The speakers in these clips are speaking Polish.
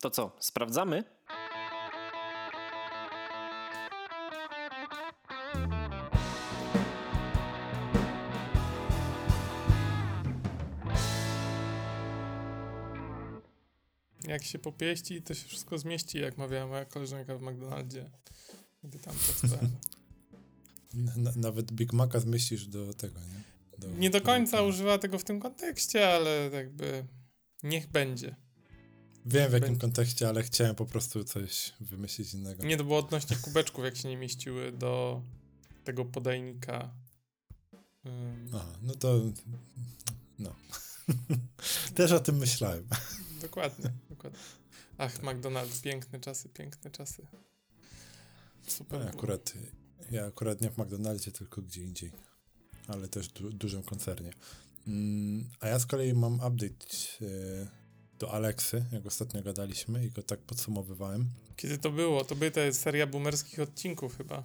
To co, sprawdzamy? Jak się popieści, to się wszystko zmieści, jak mawiała moja koleżanka w McDonaldzie, gdy tam pracowałem. N- nawet Big Maca zmieścisz do tego, nie? Do, Nie do końca do- używa tego w tym kontekście, ale jakby niech będzie. Wiem w jakim Będzie. kontekście, ale chciałem po prostu coś wymyślić innego. Nie, to było odnośnie kubeczków, jak się nie mieściły do tego podajnika. Ym, Aha, no to. No. Też o tym myślałem. Dokładnie, dokładnie. Ach, McDonald's, piękne czasy, piękne czasy. Super. Ja akurat, ja akurat nie w McDonaldzie, tylko gdzie indziej. Ale też du dużym koncernie. Mm, a ja z kolei mam update e, do Alexy, jak ostatnio gadaliśmy i go tak podsumowywałem. Kiedy to było? To była ta seria boomerskich odcinków chyba.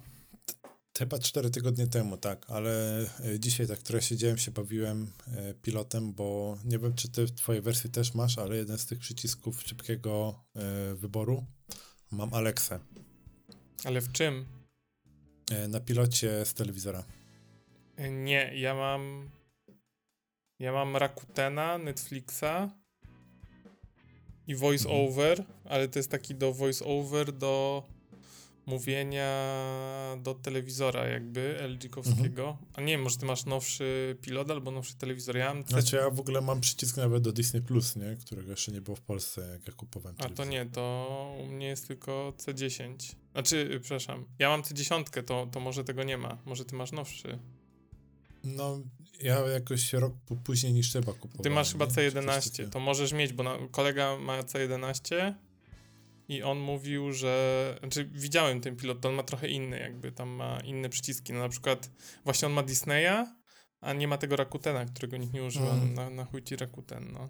Chyba cztery tygodnie temu, tak, ale e, dzisiaj tak trochę siedziałem, się bawiłem e, pilotem, bo nie wiem, czy ty w twojej wersji też masz, ale jeden z tych przycisków szybkiego e, wyboru mam Alexę Ale w czym? na pilocie z telewizora. Nie, ja mam. Ja mam Rakutena, Netflixa i voice Mhm. over, ale to jest taki do voice over do mówienia do telewizora jakby LG-kowskiego. Mhm. A nie wiem, może ty masz nowszy pilot albo nowszy telewizor. Ja mam C- Znaczy ja w ogóle mam przycisk nawet do Disney Plus, nie? Którego jeszcze nie było w Polsce, jak ja kupowałem A to telewizor. nie, to u mnie jest tylko C10. Znaczy, y, przepraszam, ja mam C10, to, to może tego nie ma. Może ty masz nowszy. No, ja jakoś rok później niż trzeba kupowałem. Ty masz chyba nie? Czy coś C11, takiego. to możesz mieć, bo na, kolega ma C11 i on mówił, że. Znaczy, widziałem ten pilot, to on ma trochę inny, jakby tam ma inne przyciski. No na przykład, właśnie on ma Disneya, a nie ma tego Rakutena, którego nikt nie używa. Mm. Na, na chuj ci Rakuten, no.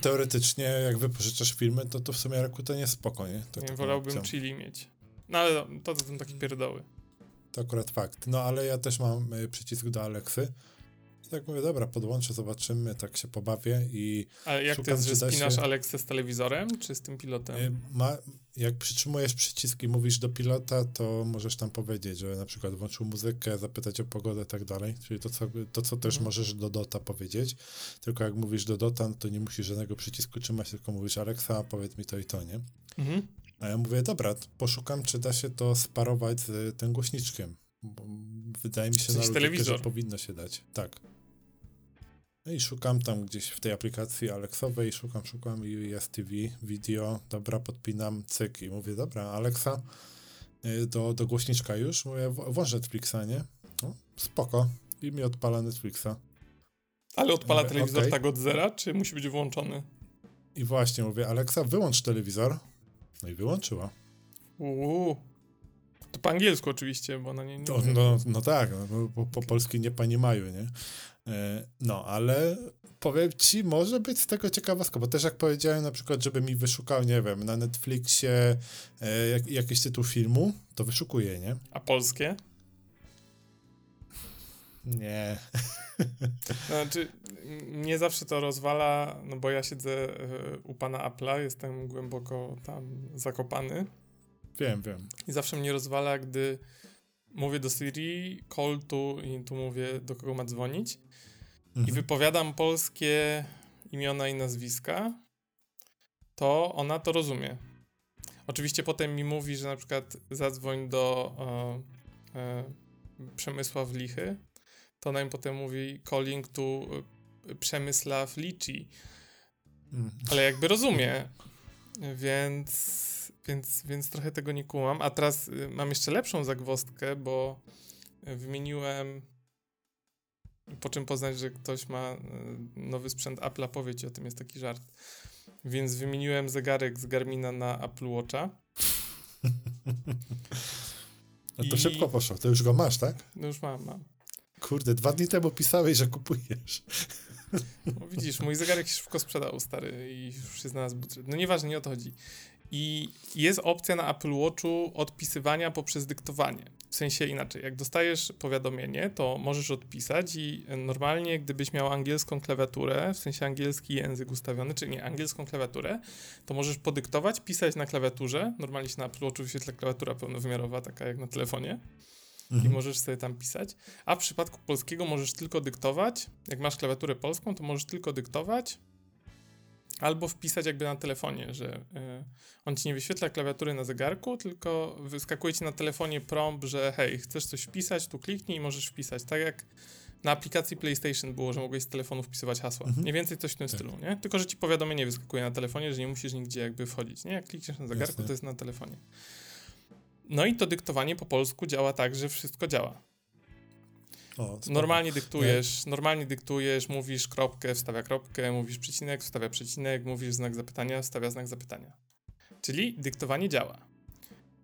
Teoretycznie, jak wypożyczasz filmy, to to w sumie Rakuten jest spoko, nie? To nie wolałbym opcją. Chili mieć. No ale to, to są takie pierdoły. To akurat fakt. No ale ja też mam y, przycisk do Alexy. I tak mówię, dobra, podłączę, zobaczymy, tak się pobawię i Ale jak to Szukam, jest, że spinasz się- Alexę z telewizorem, czy z tym pilotem? y, ma, jak przytrzymujesz przycisk i mówisz do pilota, to możesz tam powiedzieć, że na przykład włączył muzykę, zapytać o pogodę i tak dalej. Czyli to, co, to, co też Mhm. możesz do Dota powiedzieć. Tylko jak mówisz do Dota, to nie musisz żadnego przycisku trzymać, tylko mówisz Alexa, powiedz mi to i to, nie? Mhm. A ja mówię, dobra, poszukam, czy da się to sparować z y, tym głośniczkiem. Bo wydaje mi się na logikę, że powinno się dać. Tak. No i szukam tam gdzieś w tej aplikacji Alexowej, szukam, szukam i jest TV, video, dobra, podpinam, cyk i mówię, dobra, Alexa, y, do, do głośniczka już, mówię, włącz Netflixa, nie? No, spoko. I mi odpala Netflixa. Ale odpala Mówię, telewizor okej. tak od zera, czy musi być włączony? I właśnie mówię, Alexa, wyłącz telewizor. No i wyłączyła. Uuu. To po angielsku oczywiście, bo ona nie... nie No, no, no tak, no, po, po polski nie pani Maju, nie? E, No, ale powiem ci, może być z tego ciekawostka, bo też jak powiedziałem na przykład, żeby mi wyszukał, nie wiem, na Netflixie e, jak, jakiś tytuł filmu, to wyszukuje, nie? A polskie? Nie. Znaczy, m- mnie zawsze to rozwala, no bo ja siedzę e, u pana Apple'a, jestem głęboko tam zakopany Wiem, wiem. i zawsze mnie rozwala, gdy mówię do Siri, call tu i tu mówię, do kogo ma dzwonić i Mhm. wypowiadam polskie imiona i nazwiska, to ona to rozumie. Oczywiście potem mi mówi, że na przykład zadzwoń do e, e, Przemysław Lichy, to ona mi potem mówi calling to e, Przemysław Lici, Mm. ale jakby rozumie, więc, więc, więc trochę tego nie kumam. A teraz y, mam jeszcze lepszą zagwozdkę, bo y, wymieniłem po czym poznać, że ktoś ma y, nowy sprzęt Apple'a, powie ci o tym, jest taki żart. Więc wymieniłem zegarek z Garmina na Apple Watcha. No to I- szybko poszło, to już go masz, tak? No już mam, mam. Kurde, dwa dni temu pisałeś, że kupujesz. No, widzisz, mój zegarek się szybko sprzedał, stary, i już się znalazł budżet. No nieważne, nie o to chodzi. I jest opcja na Apple Watchu odpisywania poprzez dyktowanie. W sensie inaczej, jak dostajesz powiadomienie, to możesz odpisać i normalnie, gdybyś miał angielską klawiaturę, w sensie angielski język ustawiony, czy nie, angielską klawiaturę, to możesz podyktować, pisać na klawiaturze. Normalnie się na Apple Watchu wyświetla klawiatura pełnowymiarowa, taka jak na telefonie. Mhm. I możesz sobie tam pisać. A w przypadku polskiego możesz tylko dyktować. Jak masz klawiaturę polską, to możesz tylko dyktować albo wpisać jakby na telefonie, że y, on ci nie wyświetla klawiatury na zegarku, tylko wyskakuje ci na telefonie prompt, że hej, chcesz coś wpisać, tu kliknij i możesz wpisać. Tak jak na aplikacji PlayStation było, że mogłeś z telefonu wpisywać hasła. Mhm. Mniej więcej coś w tym tak. stylu, nie? Tylko, że ci powiadomienie wyskakuje na telefonie, że nie musisz nigdzie jakby wchodzić, nie? Jak klikniesz na zegarku, Jasne. to jest na telefonie. No i to dyktowanie po polsku działa tak, że wszystko działa. O, normalnie dyktujesz, nie? normalnie dyktujesz, mówisz kropkę, wstawia kropkę, mówisz przecinek, wstawia przecinek, mówisz znak zapytania, wstawia znak zapytania. Czyli dyktowanie działa.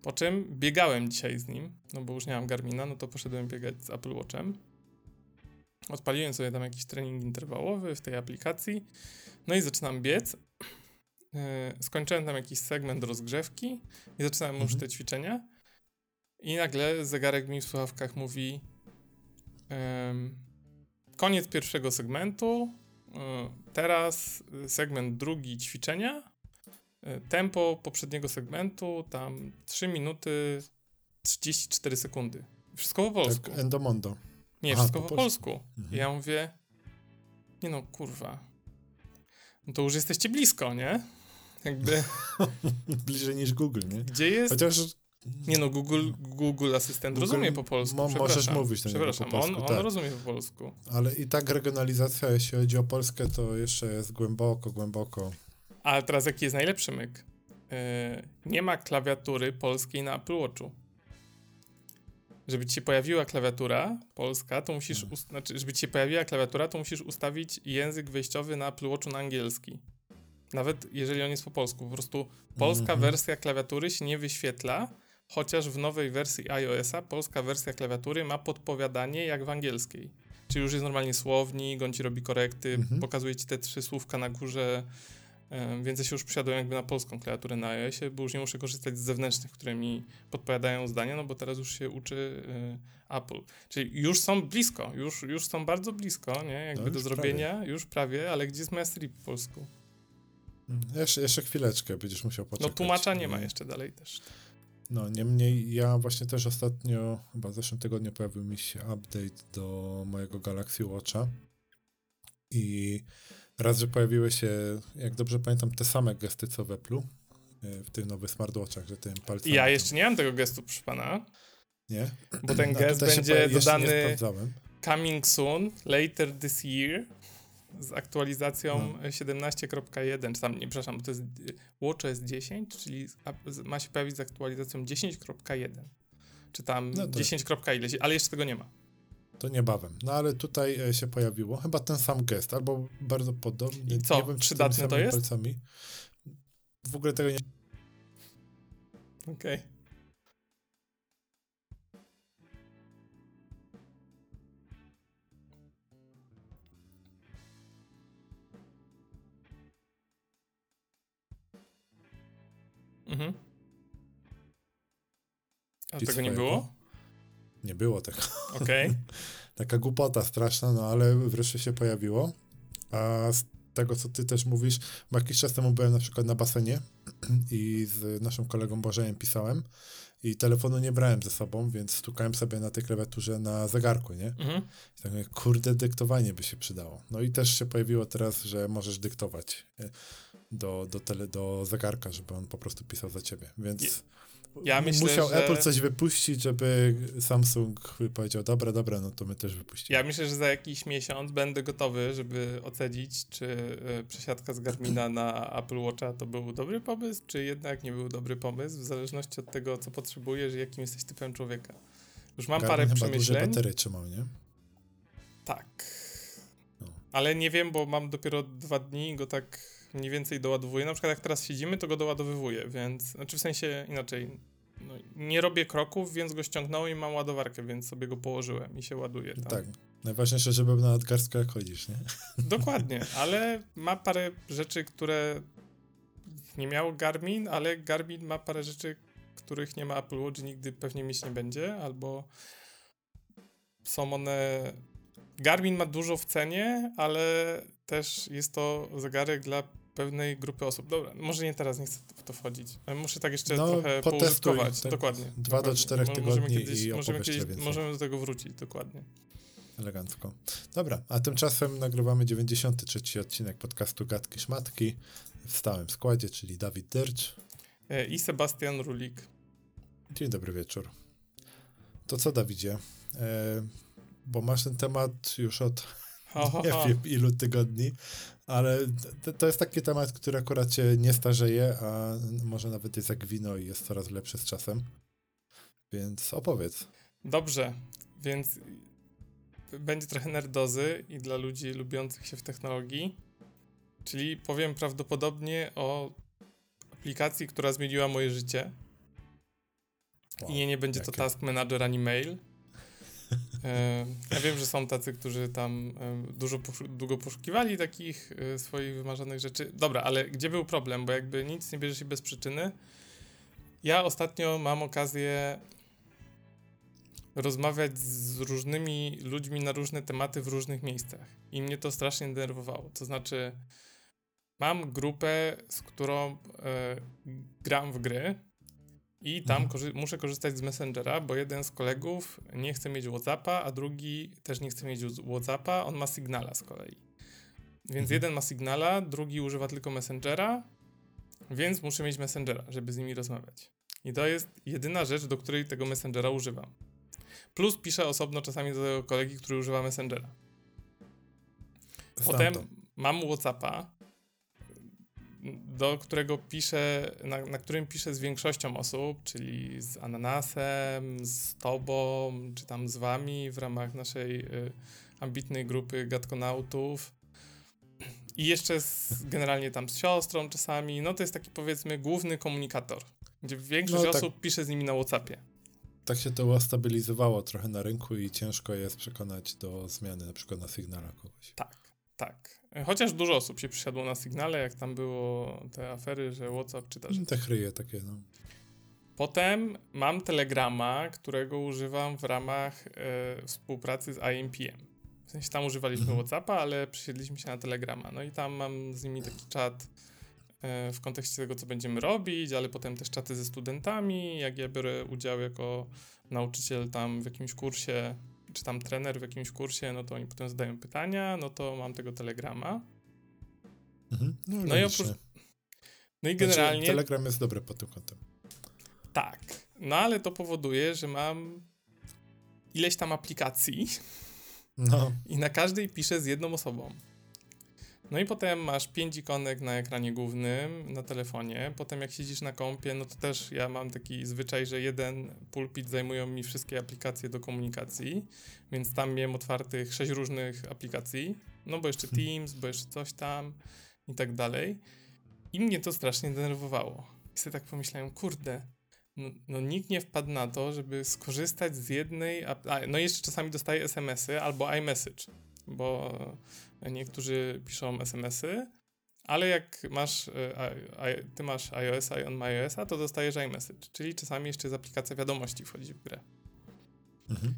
Po czym biegałem dzisiaj z nim, no bo już nie mam Garmina, no to poszedłem biegać z Apple Watchem. Odpaliłem sobie tam jakiś trening interwałowy w tej aplikacji, no i zaczynam biec. Yy, skończyłem tam jakiś segment rozgrzewki i zaczynałem mhm. już te ćwiczenia. I nagle zegarek mi w słuchawkach mówi koniec pierwszego segmentu. E, teraz segment drugi ćwiczenia. E, tempo poprzedniego segmentu tam 3 minuty 34 sekundy. Wszystko po polsku. Tak, endomondo. Nie, Aha, wszystko po, po polsku. polsku. Mhm. I ja mówię, nie no, kurwa. No to już jesteście blisko, nie? Jakby... Bliżej niż Google, nie? Gdzie jest... Chociaż nie no, Google, Google Asystent Google rozumie po polsku. Mo możesz mówić na Przepraszam, po polsku, on, tak. on rozumie po polsku. Ale i tak regionalizacja, jeśli chodzi o Polskę, to jeszcze jest głęboko, głęboko. Ale teraz jaki jest najlepszy myk? Yy, nie ma klawiatury polskiej na Apple Watchu. Żeby ci się pojawiła klawiatura polska, to musisz, hmm. znaczy, żeby ci się pojawiła klawiatura, to musisz ustawić język wejściowy na Apple Watchu na angielski. Nawet jeżeli on jest po polsku. Po prostu polska mm -hmm. wersja klawiatury się nie wyświetla, chociaż w nowej wersji iOS-a polska wersja klawiatury ma podpowiadanie jak w angielskiej. Czyli już jest normalnie słownik, on ci robi korekty, mhm. pokazuje ci te trzy słówka na górze, więc ja się już przysiadłem jakby na polską klawiaturę na iOSie, bo już nie muszę korzystać z zewnętrznych, które mi podpowiadają zdania, no bo teraz już się uczy y, Apple. Czyli już są blisko, już, już są bardzo blisko, nie? Jakby no do zrobienia, prawie. już prawie, ale gdzie jest Mastery po polsku? Jeszcze, jeszcze chwileczkę będziesz musiał poczekać. No tłumacza nie ma jeszcze dalej też. No, niemniej ja właśnie też ostatnio, chyba w zeszłym tygodniu pojawił mi się update do mojego Galaxy Watcha i raz, że pojawiły się, jak dobrze pamiętam, te same gesty co w Apple'u, e, w tych nowych smartwatchach, że tym palcem. Ja jeszcze nie mam tego gestu, proszę pana. Nie? Bo ten gest będzie dodany coming soon, later this year z aktualizacją no. 17.1, czy tam, nie, przepraszam, to jest WatchOS 10, czyli ma się pojawić z aktualizacją 10.1, czy tam no 10. ileś, ale jeszcze tego nie ma. To niebawem. No ale tutaj e, się pojawiło chyba ten sam gest, albo bardzo podobny. I co, nie wiem, przydatne to jest? Palcami. W ogóle tego nie... Okej. Okay. Mhm. A tego nie było? Nie było tego. Okej. Okay. Taka głupota straszna, no ale wreszcie się pojawiło. A z tego, co ty też mówisz, bo jakiś czas temu byłem na przykład na basenie i z naszym kolegą Bożejem pisałem i telefonu nie brałem ze sobą, więc stukałem sobie na tej klawiaturze na zegarku, nie? Mhm. I tak mówię, kurde, dyktowanie by się przydało. No i też się pojawiło teraz, że możesz dyktować do, do, tele, do zegarka, żeby on po prostu pisał za ciebie, więc... Ja myślę, musiał że... Apple coś wypuścić, żeby Samsung powiedział, dobra, dobra, no to my też wypuścimy. Ja myślę, że za jakiś miesiąc będę gotowy, żeby ocenić, czy e, przesiadka z Garmina na Apple Watcha to był dobry pomysł, czy jednak nie był dobry pomysł, w zależności od tego, co potrzebujesz i jakim jesteś typem człowieka. Już mam Garmin parę chyba przemyśleń. Duże baterie trzymał, nie? Tak. No. Ale nie wiem, bo mam dopiero dwa dni go tak mniej więcej doładowuję. Na przykład jak teraz siedzimy, to go doładowywuję, więc, znaczy w sensie inaczej, no, nie robię kroków, więc go ściągnąłem i mam ładowarkę, więc sobie go położyłem i się ładuje. Tam. Tak. Najważniejsze, żeby na nadgarstkę jak chodzisz, nie? Dokładnie, ale ma parę rzeczy, które nie miał Garmin, ale Garmin ma parę rzeczy, których nie ma Apple Watch nigdy pewnie mieć nie będzie, albo są one... Garmin ma dużo w cenie, ale też jest to zegarek dla pewnej grupy osób. Dobra, może nie teraz, nie chcę w to wchodzić. Muszę tak jeszcze no, trochę poużytkować. Dokładnie. Dwa do czterech tygodni możemy kiedyś, i możemy, kiedyś, możemy do tego wrócić, dokładnie. Elegancko. Dobra, a tymczasem nagrywamy 93 odcinek podcastu Gatki Szmatki w stałym składzie, czyli Dawid Dyrcz e, i Sebastian Rulik. Dzień dobry wieczór. To co, Dawidzie? E, bo masz ten temat już od nie wiem ilu tygodni, ale to, to, jest taki temat, który akurat się nie starzeje, a może nawet jest jak wino i jest coraz lepszy z czasem. Więc opowiedz. Dobrze, więc będzie trochę nerdozy i dla ludzi lubiących się w technologii. Czyli powiem prawdopodobnie o aplikacji, która zmieniła moje życie. Wow, I nie, nie będzie jakie? to Task Manager ani mail. E, ja wiem, że są tacy, którzy tam e, dużo długo poszukiwali takich e, swoich wymarzonych rzeczy. Dobra, ale gdzie był problem? Bo jakby nic nie bierze się bez przyczyny. Ja ostatnio mam okazję rozmawiać z różnymi ludźmi na różne tematy w różnych miejscach. I mnie to strasznie denerwowało. To znaczy, mam grupę, z którą gram w gry i tam mhm. korzy muszę korzystać z Messengera, bo jeden z kolegów nie chce mieć WhatsAppa, a drugi też nie chce mieć WhatsAppa, on ma Signala z kolei. Więc mhm. jeden ma Signala, drugi używa tylko Messengera, więc muszę mieć Messengera, żeby z nimi rozmawiać. I to jest jedyna rzecz, do której tego Messengera używam. Plus piszę osobno czasami do tego kolegi, który używa Messengera. Potem mam Whatsappa, do którego piszę, na, na, którym piszę z większością osób, czyli z Ananasem, z Tobą, czy tam z Wami w ramach naszej y, ambitnej grupy gatkonautów. I jeszcze z, generalnie tam z siostrą czasami. No to jest taki powiedzmy główny komunikator, gdzie większość no, tak. osób pisze z nimi na Whatsappie tak się to ustabilizowało trochę na rynku i ciężko jest przekonać do zmiany na przykład na Signala kogoś. Tak, tak. Chociaż dużo osób się przysiadło na Signale, jak tam było te afery, że WhatsApp czyta. Że... Te chryje takie, no. Potem mam Telegrama, którego używam w ramach e, współpracy z IMPM. W sensie tam używaliśmy mhm. WhatsAppa, ale przesiedliśmy się na Telegrama. No i tam mam z nimi taki czat E, w kontekście tego, co będziemy robić, ale potem też czaty ze studentami. Jak ja biorę udział jako nauczyciel tam w jakimś kursie, czy tam trener w jakimś kursie, no to oni potem zadają pytania, no to mam tego telegrama. Mhm. No, no i oprócz. No i znaczy, generalnie. Znaczy, telegram jest dobry pod tym kątem. Tak. No ale to powoduje, że mam ileś tam aplikacji. No. I na każdej piszę z jedną osobą. No i potem masz pięć ikonek na ekranie głównym, na telefonie. Potem jak siedzisz na kompie, no to też ja mam taki zwyczaj, że jeden pulpit zajmują mi wszystkie aplikacje do komunikacji, więc tam miałem otwartych sześć różnych aplikacji, no bo jeszcze. Teams, bo jeszcze coś tam i tak dalej. I mnie to strasznie denerwowało. I sobie tak pomyślałem, kurde, no, no, nikt nie wpadł na to, żeby skorzystać z jednej. A, no jeszcze czasami dostaję SMS-y albo iMessage, bo niektórzy piszą SMS-y, ale jak masz, e, ty masz iOS-a i on ma iOS-a, to dostajesz iMessage, czyli czasami jeszcze z aplikacja wiadomości wchodzi w grę. Mhm.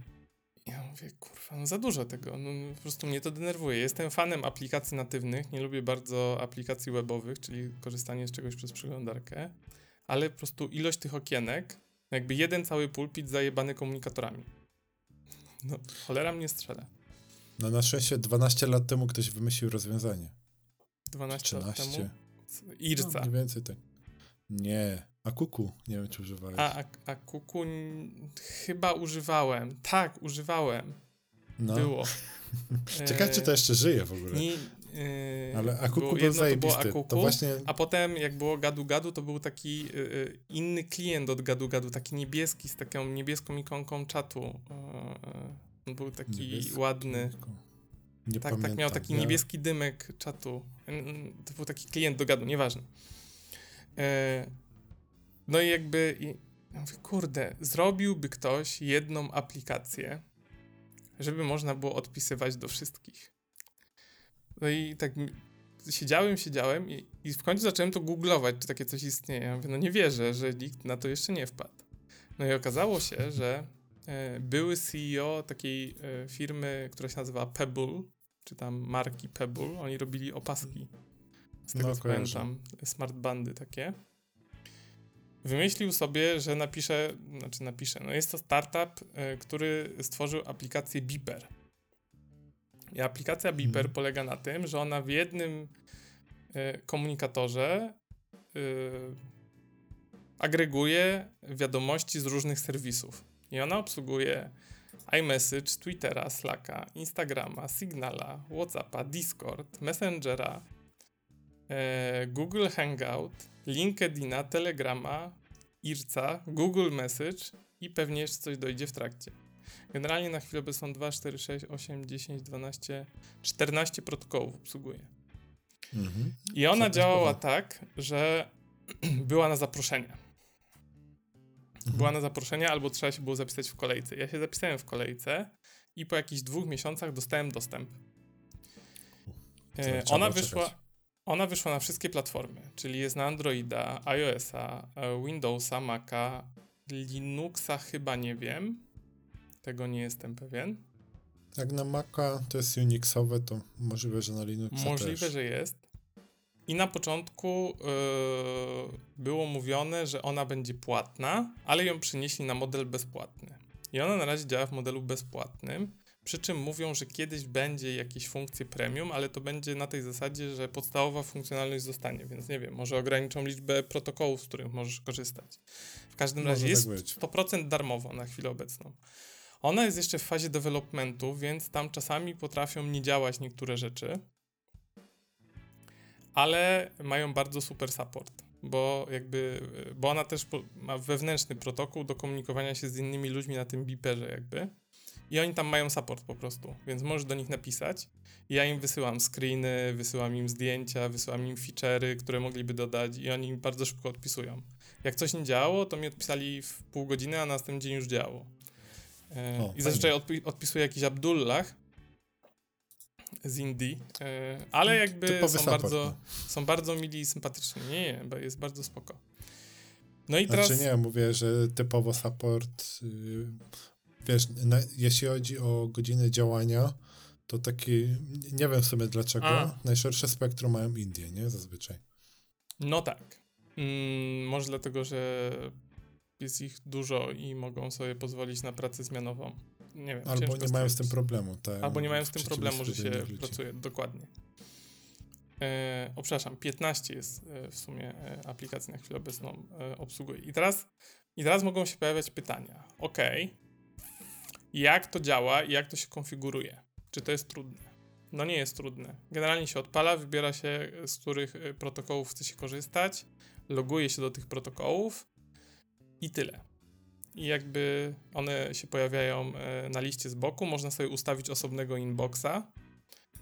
Ja mówię, kurwa, no za dużo tego, no, no, po prostu mnie to denerwuje. Jestem fanem aplikacji natywnych, nie lubię bardzo aplikacji webowych, czyli korzystanie z czegoś przez przeglądarkę, ale po prostu ilość tych okienek, jakby jeden cały pulpit zajebany komunikatorami. No, cholera mnie strzela. No na szczęście 12 lat temu ktoś wymyślił rozwiązanie. 12 13. lat temu? Irca. No, mniej więcej tak. Nie. A kuku, nie wiem czy używałeś. A, a, a kuku chyba używałem. Tak, używałem. No. Było. Ciekawe, czy to jeszcze żyje w ogóle. Nie, yy, Ale Akuku był zajebisty. To, Akuku, to właśnie... A potem jak było Gadu Gadu, to był taki yy, inny klient od Gadu Gadu, taki niebieski, z taką niebieską ikonką czatu. Yy, był taki Niebieski ładny. Nie tak, pamiętam. tak, miał taki ja... niebieski dymek czatu. To był taki klient do gadu, nieważne. E, no i jakby, i, ja mówię, kurde, zrobiłby ktoś jedną aplikację, żeby można było odpisywać do wszystkich. No i tak siedziałem, siedziałem i, i w końcu zacząłem to googlować, czy takie coś istnieje. Ja mówię, no nie wierzę, że nikt na to jeszcze nie wpadł. No i okazało się, że były CEO takiej e, firmy, która się nazywa Pebble, czy tam marki Pebble, oni robili opaski. Z tego No, co kojarzę. pamiętam, smart bandy takie. Wymyślił sobie, że napisze, znaczy napisze, no jest to startup, e, który stworzył aplikację Beeper. I aplikacja Beeper Mhm. polega na tym, że ona w jednym e, komunikatorze e, agreguje wiadomości z różnych serwisów. I ona obsługuje iMessage, Twittera, Slacka, Instagrama, Signala, Whatsappa, Discord, Messengera, e, Google Hangout, LinkedIna, Telegrama, Irca, Google Message i pewnie jeszcze coś dojdzie w trakcie. Generalnie na chwilę obecną 2, 4, 6, 8, 10, 12, 14 protokołów obsługuje. Mhm. I ona działała tak, że była na zaproszenie. Mhm. Była na zaproszenie, albo trzeba się było zapisać w kolejce. Ja się zapisałem w kolejce i po jakichś dwóch miesiącach dostałem dostęp. E, ona wyszła, czekać. ona wyszła na wszystkie platformy, czyli jest na Androida, iOS-a, e, Windowsa, Maca, Linuxa chyba nie wiem. Tego nie jestem pewien. Jak na Maca to jest Unixowe, to możliwe, że na Linuxa Możliwe, też. że jest. I na początku yy, było mówione, że ona będzie płatna, ale ją przynieśli na model bezpłatny. I ona na razie działa w modelu bezpłatnym, przy czym mówią, że kiedyś będzie jakieś funkcje premium, ale to będzie na tej zasadzie, że podstawowa funkcjonalność zostanie, więc nie wiem, może ograniczą liczbę protokołów, z których możesz korzystać. W każdym Może razie tak jest być. 100% darmowo na chwilę obecną. Ona jest jeszcze w fazie developmentu, więc tam czasami potrafią nie działać niektóre rzeczy, ale mają bardzo super support, bo jakby, bo ona też ma wewnętrzny protokół do komunikowania się z innymi ludźmi na tym biperze jakby i oni tam mają support po prostu, więc możesz do nich napisać. Ja im wysyłam screeny, wysyłam im zdjęcia, wysyłam im feature'y, które mogliby dodać i oni bardzo szybko odpisują. Jak coś nie działało, to mi odpisali w pół godziny, a na następny dzień już działo. E, O, I zazwyczaj odpisuje jakiś Abdullah z Indii, e, ale jakby są support, bardzo, są bardzo mili i sympatyczni. Nie, nie, bo jest bardzo spoko. No i teraz... Znaczy nie, mówię, że typowo support, yy, wiesz, na, jeśli chodzi o godziny działania, to taki, nie wiem w sumie dlaczego, A. najszersze spektrum mają Indie, nie? Zazwyczaj. No tak. Mm, może dlatego, że jest ich dużo i mogą sobie pozwolić na pracę zmianową. Nie wiem. Albo nie mają z tym problemu. Tak, Albo nie mają z tym problemu, że się pracuje. Dokładnie. E, o, przepraszam, 15 jest e, w sumie e, aplikacji na chwilę obecną e, obsługuje. I teraz, I teraz mogą się pojawiać pytania. Ok, jak to działa i jak to się konfiguruje? Czy to jest trudne? No nie jest trudne. Generalnie się odpala, wybiera się, z których e, protokołów chce się korzystać, loguje się do tych protokołów i tyle. I jakby one się pojawiają e, na liście z boku, można sobie ustawić osobnego inboxa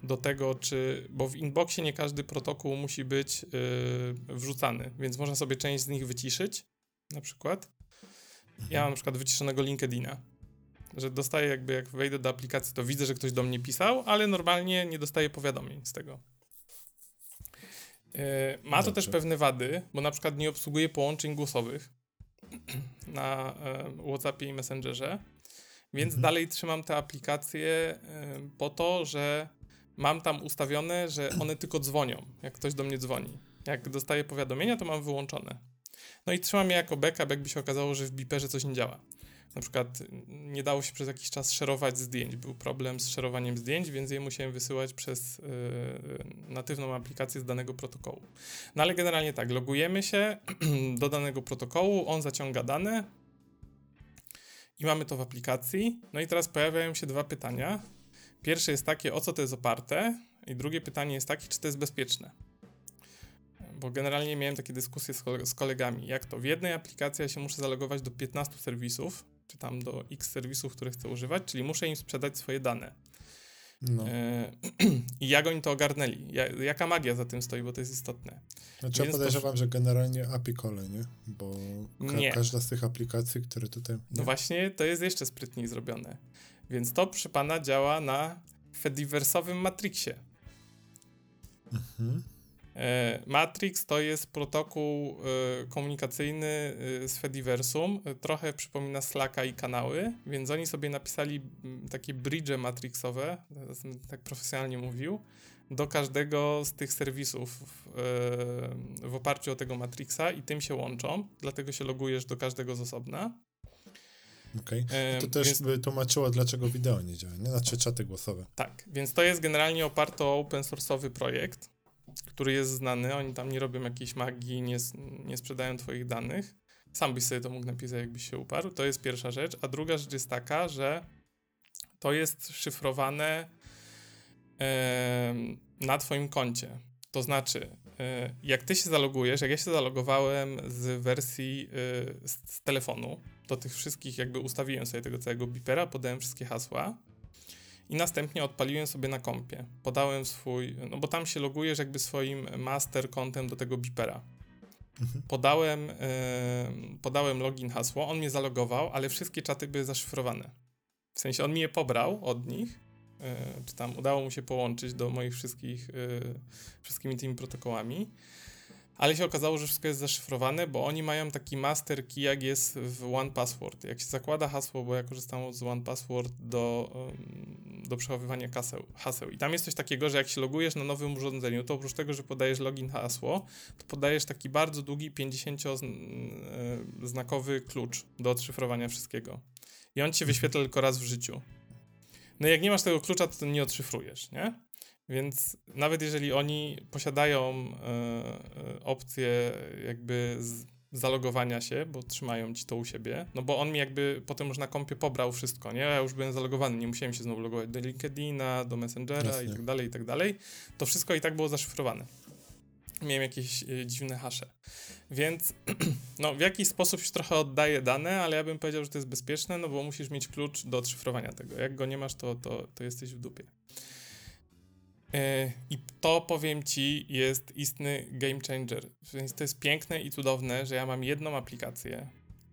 do tego, czy. Bo w inboxie nie każdy protokół musi być e, wrzucany, więc można sobie część z nich wyciszyć, na przykład. Ja mam na przykład wyciszonego LinkedIna, że dostaję jakby jak wejdę do aplikacji, to widzę, że ktoś do mnie pisał, ale normalnie nie dostaję powiadomień z tego. E, Ma to też pewne wady, bo na przykład nie obsługuje połączeń głosowych na WhatsAppie i Messengerze, więc Mhm. dalej trzymam te aplikacje po to, że mam tam ustawione, że one tylko dzwonią, jak ktoś do mnie dzwoni. Jak dostaję powiadomienia, to mam wyłączone. No i trzymam je jako backup, jakby się okazało, że w Beeperze coś nie działa. Na przykład mm, nie dało się przez jakiś czas szerować zdjęć. Był problem z szerowaniem zdjęć, więc je musiałem wysyłać przez yy, natywną aplikację z danego protokołu. No ale generalnie tak, logujemy się do danego protokołu, on zaciąga dane i mamy to w aplikacji. No i teraz pojawiają się dwa pytania. Pierwsze jest takie, o co to jest oparte, i drugie pytanie jest takie, czy to jest bezpieczne. Bo generalnie miałem takie dyskusje z kolegami, jak to w jednej aplikacji ja się muszę zalogować do 15 serwisów, czy tam do x serwisów, które chcę używać, czyli muszę im sprzedać swoje dane. No. E, I jak oni to ogarnęli? Ja, jaka magia za tym stoi, bo to jest istotne. Znaczy ja więc to- podejrzewam, że generalnie API cole, nie? Bo ka- Nie. każda z tych aplikacji, które tutaj... No nie? właśnie, to jest jeszcze sprytniej zrobione. Więc to przy pana działa na Fediversowym Matrixie. Mhm. E, Matrix to jest protokół e, komunikacyjny e, z Fediversum. Trochę przypomina Slacka i kanały, więc oni sobie napisali takie bridge matrixowe, tak profesjonalnie mówił, do każdego z tych serwisów w oparciu o tego Matrixa i tym się łączą, dlatego się logujesz do każdego z osobna. Okej. Okay. To też więc... by tłumaczyło, dlaczego wideo nie działa, nie? Znaczy czaty głosowe. Tak, więc to jest generalnie oparty o open source'owy projekt który jest znany, oni tam nie robią jakiejś magii, nie, nie sprzedają twoich danych. Sam byś sobie to mógł napisać, jakbyś się uparł. To jest pierwsza rzecz. A druga rzecz jest taka, że to jest szyfrowane na twoim koncie. To znaczy, e, jak ty się zalogujesz, jak ja się zalogowałem z wersji e, z telefonu, do tych wszystkich jakby ustawiłem sobie tego całego bipera, podałem wszystkie hasła, i następnie odpaliłem sobie na kompie. Podałem swój, no bo tam się logujesz jakby swoim master kontem do tego bipera. Mhm. Podałem, podałem login, hasło, on mnie zalogował, ale wszystkie czaty były zaszyfrowane. W sensie on mi je pobrał od nich, yy, czy tam udało mu się połączyć do moich wszystkich, yy, wszystkimi tymi protokołami ale się okazało, że wszystko jest zaszyfrowane, bo oni mają taki master key, jak jest w One Password. Jak się zakłada hasło, bo ja korzystam z One Password do, do przechowywania kaseł, haseł. I tam jest coś takiego, że jak się logujesz na nowym urządzeniu, to oprócz tego, że podajesz login, hasło, to podajesz taki bardzo długi 50-znakowy e, klucz do odszyfrowania wszystkiego. I on ci wyświetla tylko raz w życiu. No i jak nie masz tego klucza, to nie odszyfrujesz, nie? Więc nawet jeżeli oni posiadają e, e, opcję jakby z, zalogowania się, bo trzymają ci to u siebie, no bo on mi jakby potem już na kompie pobrał wszystko, nie? Ja już byłem zalogowany, nie musiałem się znowu logować do LinkedIna, do Messengera Jasne. i tak dalej, i tak dalej. To wszystko i tak było zaszyfrowane. Miałem jakieś e, dziwne hasze. Więc no, w jakiś sposób się trochę oddaje dane, ale ja bym powiedział, że to jest bezpieczne, no bo musisz mieć klucz do odszyfrowania tego. Jak go nie masz, to, to, to jesteś w dupie. E, I to powiem ci, jest istny game changer. Więc to jest piękne i cudowne, że ja mam jedną aplikację,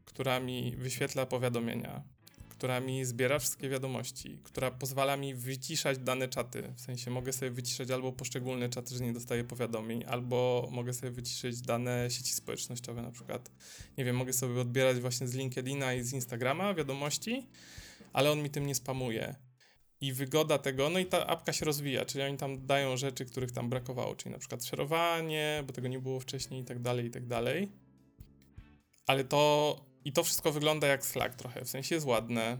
która mi wyświetla powiadomienia, która mi zbiera wszystkie wiadomości, która pozwala mi wyciszać dane czaty. W sensie mogę sobie wyciszać albo poszczególne czaty, że nie dostaję powiadomień, albo mogę sobie wyciszyć dane sieci społecznościowe na przykład. Nie wiem, mogę sobie odbierać właśnie z LinkedIna i z Instagrama wiadomości, ale on mi tym nie spamuje i wygoda tego, no i ta apka się rozwija, czyli oni tam dają rzeczy, których tam brakowało, czyli na przykład szerowanie, bo tego nie było wcześniej i tak dalej, i tak dalej. Ale to, i to wszystko wygląda jak Slack trochę, w sensie jest ładne.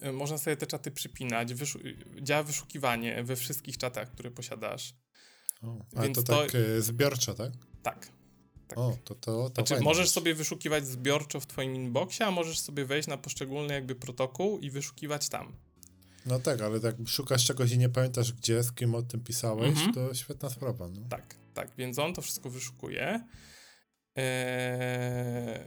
E, można sobie te czaty przypinać, wyszu działa wyszukiwanie we wszystkich czatach, które posiadasz. O, ale Więc to tak to... E, zbiorczo, tak? Tak. Tak. O, to, to, to znaczy, możesz sobie wyszukiwać zbiorczo w twoim inboxie, a możesz sobie wejść na poszczególny jakby protokół i wyszukiwać tam. No tak, ale jak szukasz czegoś i nie pamiętasz gdzie, z kim o tym pisałeś, mhm. to świetna sprawa. No. Tak, tak, więc on to wszystko wyszukuje. Eee,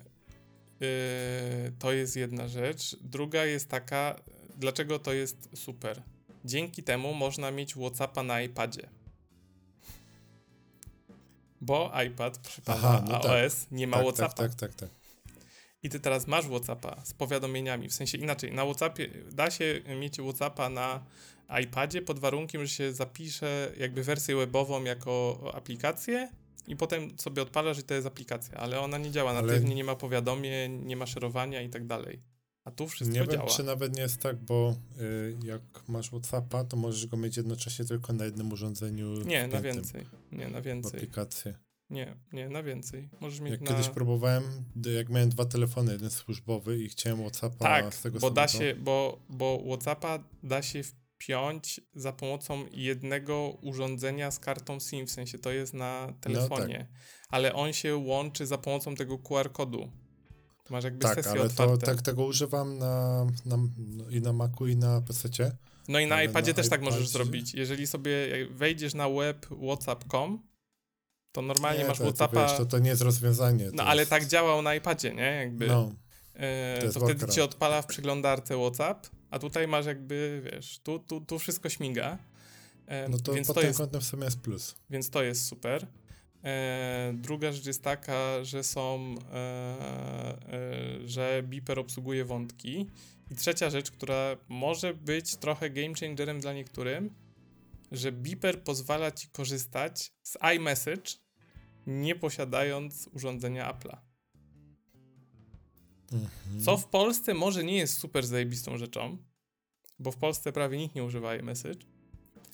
eee, to jest jedna rzecz. Druga jest taka, dlaczego to jest super. Dzięki temu można mieć WhatsAppa na iPadzie. Bo iPad, Aha, no iOS tak. nie ma tak, tak WhatsAppa. Tak, tak, tak, tak. I ty teraz masz WhatsAppa z powiadomieniami, w sensie inaczej, na WhatsAppie da się mieć WhatsAppa na iPadzie pod warunkiem, że się zapisze jakby wersję webową jako aplikację i potem sobie odpalasz i to jest aplikacja, ale ona nie działa ale... natywnie, nie ma powiadomień, nie ma szerowania i tak dalej. A tu wszystko nie działa. Nie wiem, czy nawet nie jest tak, bo y, jak masz WhatsAppa, to możesz go mieć jednocześnie tylko na jednym urządzeniu. Nie, na więcej. Nie, na więcej. Aplikację. Nie, nie, na więcej. Możesz mieć jak na... kiedyś próbowałem, jak miałem dwa telefony, jeden służbowy i chciałem Whatsappa tak, z tego bo da się, bo, bo Whatsappa da się wpiąć za pomocą jednego urządzenia z kartą SIM, w sensie to jest na telefonie, no, tak. ale on się łączy za pomocą tego QR kodu. Masz jakby tak, sesję ale otwarte. To, tak tego używam na, na, no, i na Macu i na PC. No i na iPadzie na też iPadzie... tak możesz zrobić. Jeżeli sobie wejdziesz na web whatsapp.com to normalnie nie, masz to, WhatsAppa. To, wiesz, to, to nie jest rozwiązanie. No ale tak działał na iPadzie, nie? Jakby, no, e, to, to wtedy ci odpala w przeglądarce WhatsApp, a tutaj masz jakby, wiesz, tu, tu, tu wszystko śmiga. E, no to więc pod to tym jest, kątem w sumie jest plus. Więc to jest super. E, druga rzecz jest taka, że są, e, że Beeper obsługuje wątki. I trzecia rzecz, która może być trochę game changerem dla niektórym, że Beeper pozwala ci korzystać z iMessage, nie posiadając urządzenia Apple'a. Mhm. Co w Polsce może nie jest super zajebistą rzeczą, bo w Polsce prawie nikt nie używa iMessage,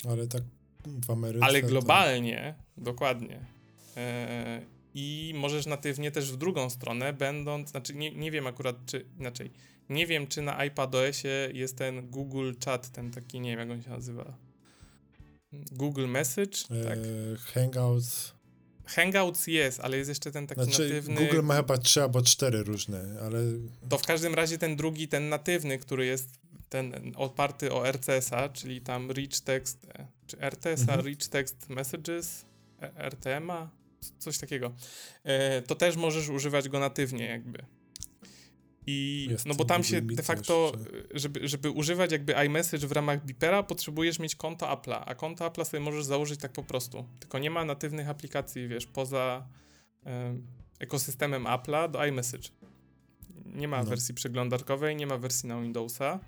Ale tak w Ameryce. ale to- globalnie, dokładnie. E, I możesz natywnie też w drugą stronę, będąc, znaczy nie, nie wiem akurat, czy inaczej, nie wiem, czy na iPadOSie jest ten Google Chat, ten taki, nie wiem, jak on się nazywa. Google Message, tak. E, Hangouts. Hangouts jest, ale jest jeszcze ten taki Znaczy, natywny. Google ma chyba trzy albo cztery różne, ale To w każdym razie ten drugi, ten natywny, który jest ten oparty o RCS-a, czyli tam Rich Text, e, czy RTS-a, Mhm. Rich Text Messages, e, RTM-a, coś takiego. E, To też możesz używać go natywnie jakby. I Jest no bo tam się de facto, jeszcze. żeby, żeby używać jakby iMessage w ramach Beepera, potrzebujesz mieć konto Apple'a, a konto Apple'a sobie możesz założyć tak po prostu. Tylko nie ma natywnych aplikacji, wiesz, poza em, ekosystemem Apple'a do iMessage. Nie ma No. wersji przeglądarkowej, nie ma wersji na Windowsa.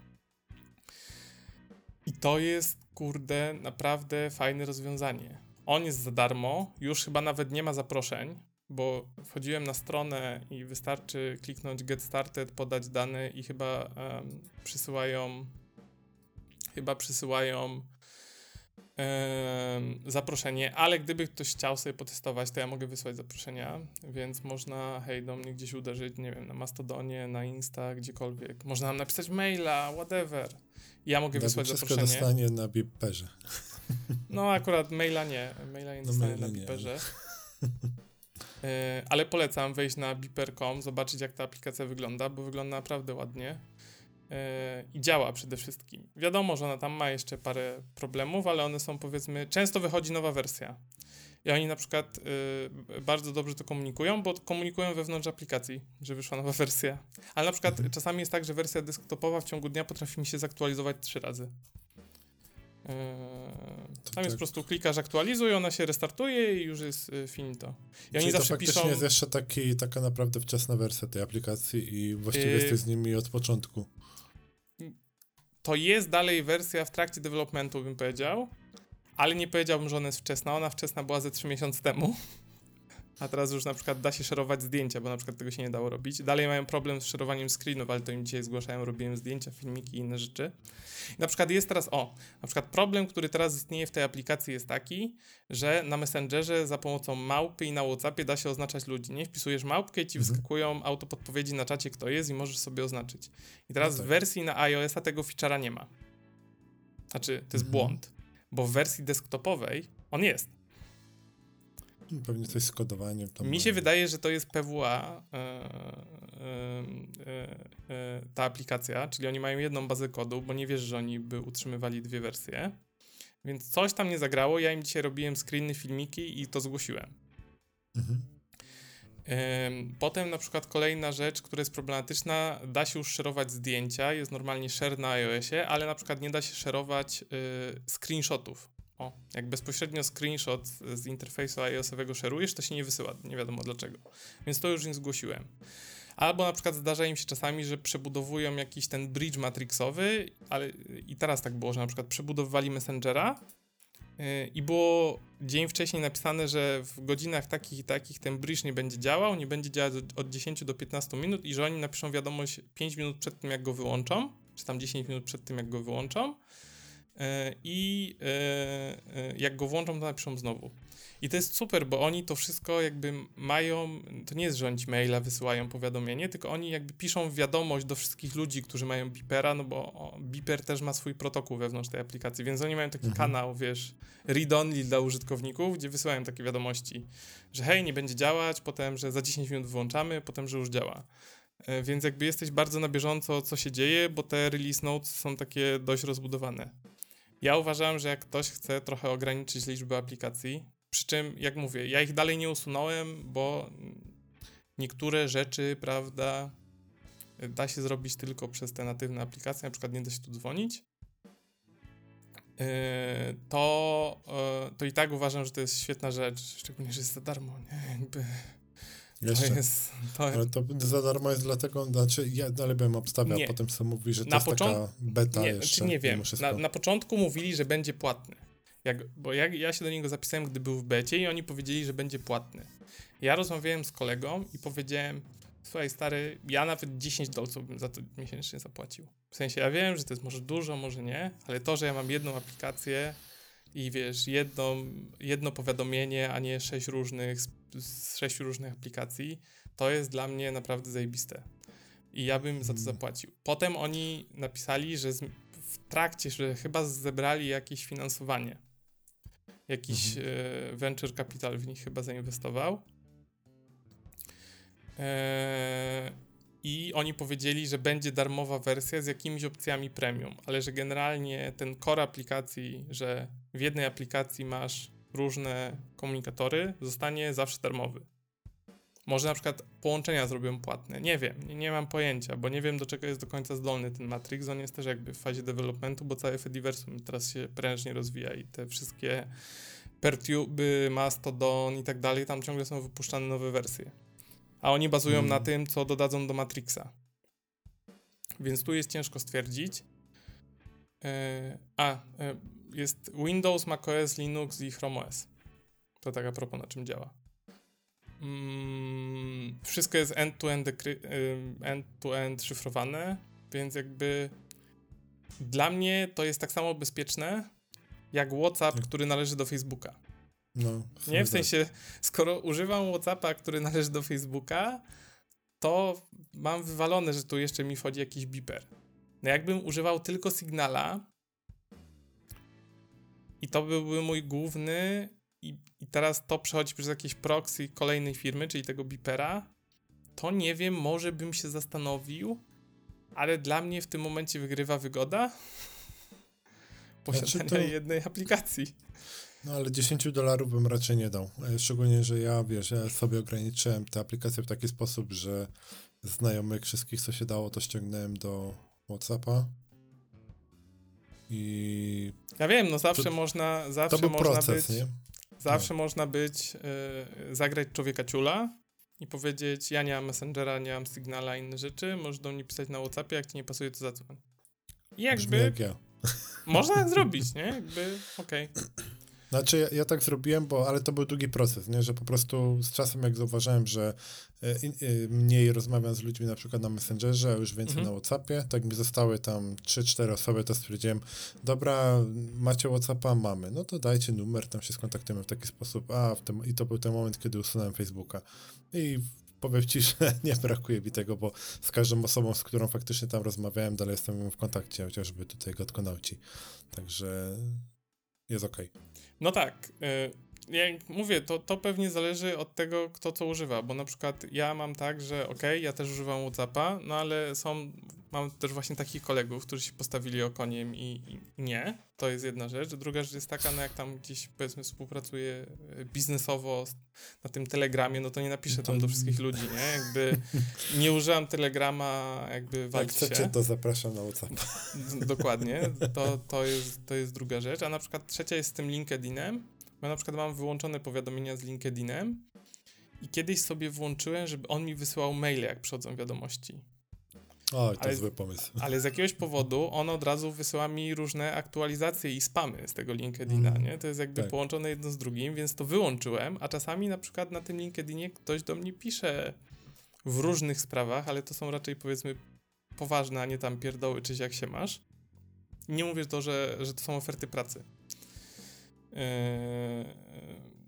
I to jest, kurde, naprawdę fajne rozwiązanie. On jest za darmo, już chyba nawet nie ma zaproszeń, bo wchodziłem na stronę i wystarczy kliknąć Get Started, podać dane i chyba em, przysyłają chyba przysyłają em, zaproszenie, ale gdyby ktoś chciał sobie potestować, to ja mogę wysłać zaproszenia, więc można hej do mnie gdzieś uderzyć, nie wiem, na Mastodonie, na Insta, gdziekolwiek. Można nam napisać maila, whatever. Ja mogę Dawid wysłać wszystko zaproszenie. dostanie na Beeperze. No akurat maila nie, maila nie No, dostanę maila na nie, Beeperze. E, ale polecam wejść na beeper.com, zobaczyć jak ta aplikacja wygląda, bo wygląda naprawdę ładnie e, i działa przede wszystkim. Wiadomo, że ona tam ma jeszcze parę problemów, ale one są powiedzmy, często wychodzi nowa wersja. I oni na przykład y, bardzo dobrze to komunikują, bo komunikują wewnątrz aplikacji, że wyszła nowa wersja. Ale na przykład czasami jest tak, że wersja desktopowa w ciągu dnia potrafi mi się zaktualizować trzy razy. Yy, To tam jest tak. po prostu klikasz aktualizuj, ona się restartuje i już jest y, finito. I oni Czyli to zawsze faktycznie piszą. jest jeszcze taki, taka naprawdę wczesna wersja tej aplikacji i właściwie Yy. jesteś z nimi od początku. To jest dalej wersja w trakcie developmentu, bym powiedział, ale nie powiedziałbym, że ona jest wczesna. Ona wczesna była ze 3 miesiące temu. A teraz już na przykład da się szerować zdjęcia, bo na przykład tego się nie dało robić. Dalej mają problem z szerowaniem screenów, ale to im dzisiaj zgłaszają, robiłem zdjęcia, filmiki i inne rzeczy. I na przykład jest teraz, o, na przykład problem, który teraz istnieje w tej aplikacji jest taki, że na Messengerze za pomocą małpy i na Whatsappie da się oznaczać ludzi, nie? Wpisujesz małpkę i ci Mhm. wyskakują autopodpowiedzi na czacie, kto jest i możesz sobie oznaczyć. I teraz No tak. w wersji na iOS-a tego feature'a nie ma. Znaczy, to jest Mhm. błąd, bo w wersji desktopowej on jest. Pewnie coś z kodowaniem. Mi się wydaje, że to jest PWA, e, e, e, ta aplikacja, czyli oni mają jedną bazę kodu, bo nie wiesz, że oni by utrzymywali dwie wersje. Więc coś tam nie zagrało. Ja im dzisiaj robiłem screeny, filmiki i to zgłosiłem. Mhm. Em, Potem na przykład kolejna rzecz, która jest problematyczna, da się już szerować zdjęcia, jest normalnie share na iOSie, ale na przykład nie da się szerować y, screenshotów. O, jak bezpośrednio screenshot z, interfejsu iOSowego szerujesz, to się nie wysyła, nie wiadomo dlaczego. Więc to już im zgłosiłem. Albo na przykład zdarza im się czasami, że przebudowują jakiś ten bridge matrixowy, ale i teraz tak było, że na przykład przebudowywali Messengera yy, i było dzień wcześniej napisane, że w godzinach takich i takich ten bridge nie będzie działał, nie będzie działać od- od 10 do 15 minut i że oni napiszą wiadomość 5 minut przed tym, jak go wyłączą, czy tam 10 minut przed tym, jak go wyłączą i yy, yy, jak go włączą, to napiszą znowu. I to jest super, bo oni to wszystko jakby mają, to nie jest, że oni maila wysyłają powiadomienie, tylko oni jakby piszą wiadomość do wszystkich ludzi, którzy mają Beepera, no bo o, Beeper też ma swój protokół wewnątrz tej aplikacji, więc oni mają taki Mhm. kanał, wiesz, read-only dla użytkowników, gdzie wysyłają takie wiadomości, że hej, nie będzie działać, potem, że za 10 minut wyłączamy, potem, że już działa. E, Więc jakby jesteś bardzo na bieżąco, co się dzieje, bo te release notes są takie dość rozbudowane. Ja uważam, że jak ktoś chce trochę ograniczyć liczbę aplikacji, przy czym, jak mówię, ja ich dalej nie usunąłem, bo niektóre rzeczy, prawda, da się zrobić tylko przez te natywne aplikacje, na przykład nie da się tu dzwonić. Yy, To, yy, to i tak uważam, że to jest świetna rzecz, szczególnie, że jest za darmo. Nie? Jakby to Jeszcze. jest. To, Ale to za darmo jest dlatego, znaczy ja dalej bym obstawiał, Nie. potem sobie mówi, że to Na jest począt- taka beta nie, jeszcze. czy nie wiem. Na, na początku mówili, że będzie płatny. Jak, bo ja, ja się do niego zapisałem, gdy był w becie i oni powiedzieli, że będzie płatny. Ja rozmawiałem z kolegą i powiedziałem, słuchaj stary, ja nawet 10 dolców bym za to miesięcznie zapłacił. W sensie ja wiem, że to jest może dużo, może nie, ale to, że ja mam jedną aplikację i wiesz, jedno, jedno powiadomienie, a nie sześć różnych, z, z sześciu różnych aplikacji, to jest dla mnie naprawdę zajebiste. I ja bym za to Mm. zapłacił. Potem oni napisali, że w trakcie, że chyba zebrali jakieś finansowanie. Jakiś e, venture capital w nich chyba zainwestował. E, I oni powiedzieli, że będzie darmowa wersja z jakimiś opcjami premium, ale że generalnie ten core aplikacji, że w jednej aplikacji masz różne komunikatory, zostanie zawsze darmowy. Może na przykład połączenia zrobią płatne. Nie wiem, nie, nie mam pojęcia, bo nie wiem do czego jest do końca zdolny ten Matrix. On jest też jakby w fazie developmentu, bo całe Fediversum teraz się prężnie rozwija i te wszystkie Pertuby, Mastodon i tak dalej, tam ciągle są wypuszczane nowe wersje. A oni bazują Mm. na tym, co dodadzą do Matrixa. Więc tu jest ciężko stwierdzić. E, a, e, jest Windows, macOS, Linux i Chrome OS. To tak a propos na czym działa. Mm, wszystko jest end-to-end, dekry- ym, end-to-end szyfrowane, więc jakby dla mnie to jest tak samo bezpieczne jak WhatsApp, który należy do Facebooka. No, Nie, tak. w sensie, skoro używam WhatsAppa, który należy do Facebooka, to mam wywalone, że tu jeszcze mi wchodzi jakiś biper. No jakbym używał tylko Signala i to byłby mój główny i, i teraz to przechodzi przez jakieś proxy kolejnej firmy, czyli tego bipera, to nie wiem, może bym się zastanowił, ale dla mnie w tym momencie wygrywa wygoda posiadania Znaczy to- jednej aplikacji. No ale 10 dolarów bym raczej nie dał. E, Szczególnie, że ja, wiesz, ja sobie ograniczyłem tę aplikację w taki sposób, że znajomych wszystkich, co się dało, to ściągnąłem do Whatsappa. I Ja wiem, no zawsze To- można, to zawsze był można proces, być, nie? zawsze można być, y, zagrać człowieka ciula i powiedzieć, ja nie mam Messengera, nie mam Signala, inne rzeczy, możesz do mnie pisać na Whatsappie, jak ci nie pasuje, to zadzwoń. I Brzmi jakby jak ja. można tak zrobić, nie? Jakby, okej. Znaczy, ja, ja tak zrobiłem, bo, ale to był długi proces, nie? że po prostu z czasem, jak zauważyłem, że in- e, mniej rozmawiam z ludźmi na przykład na Messengerze, a już więcej Mhm. na Whatsappie, tak mi zostały tam 3-4 osoby, to stwierdziłem, dobra, macie Whatsappa? Mamy. No to dajcie numer, tam się skontaktujemy w taki sposób. A, w tym, i to był ten moment, kiedy usunąłem Facebooka. I powiem ci, że nie brakuje mi tego, bo z każdą osobą, z którą faktycznie tam rozmawiałem, dalej jestem w kontakcie, chociażby tutaj Gotkonauci. Także jest okej. No tak. y, Jak mówię, to, to pewnie zależy od tego, kto co używa, bo na przykład ja mam tak, że okej, ja też używam Whatsappa, no ale są, mam też właśnie takich kolegów, którzy się postawili okoniem i, i nie, to jest jedna rzecz. Druga rzecz jest taka, no jak tam gdzieś powiedzmy współpracuję y, biznesowo na tym Telegramie, no to nie napiszę tam do wszystkich ludzi, nie? Jakby nie używam Telegrama, jakby Jak walcie chcecie, to zapraszam na WhatsApp. Dokładnie, to, to, jest, to jest druga rzecz. A na przykład trzecia jest z tym LinkedInem. Bo ja na przykład mam wyłączone powiadomienia z LinkedInem i kiedyś sobie włączyłem, żeby on mi wysyłał maile, jak przychodzą wiadomości. Oj, to Ale- zły pomysł. Ale z jakiegoś powodu on od razu wysyła mi różne aktualizacje i spamy z tego LinkedIna, Mm, nie? To jest jakby tak. połączone jedno z drugim, więc to wyłączyłem, a czasami na przykład na tym LinkedInie ktoś do mnie pisze w różnych sprawach, ale to są raczej powiedzmy poważne, a nie tam pierdoły, czy jak się masz. I nie mówię to, że, że to są oferty pracy. Yy,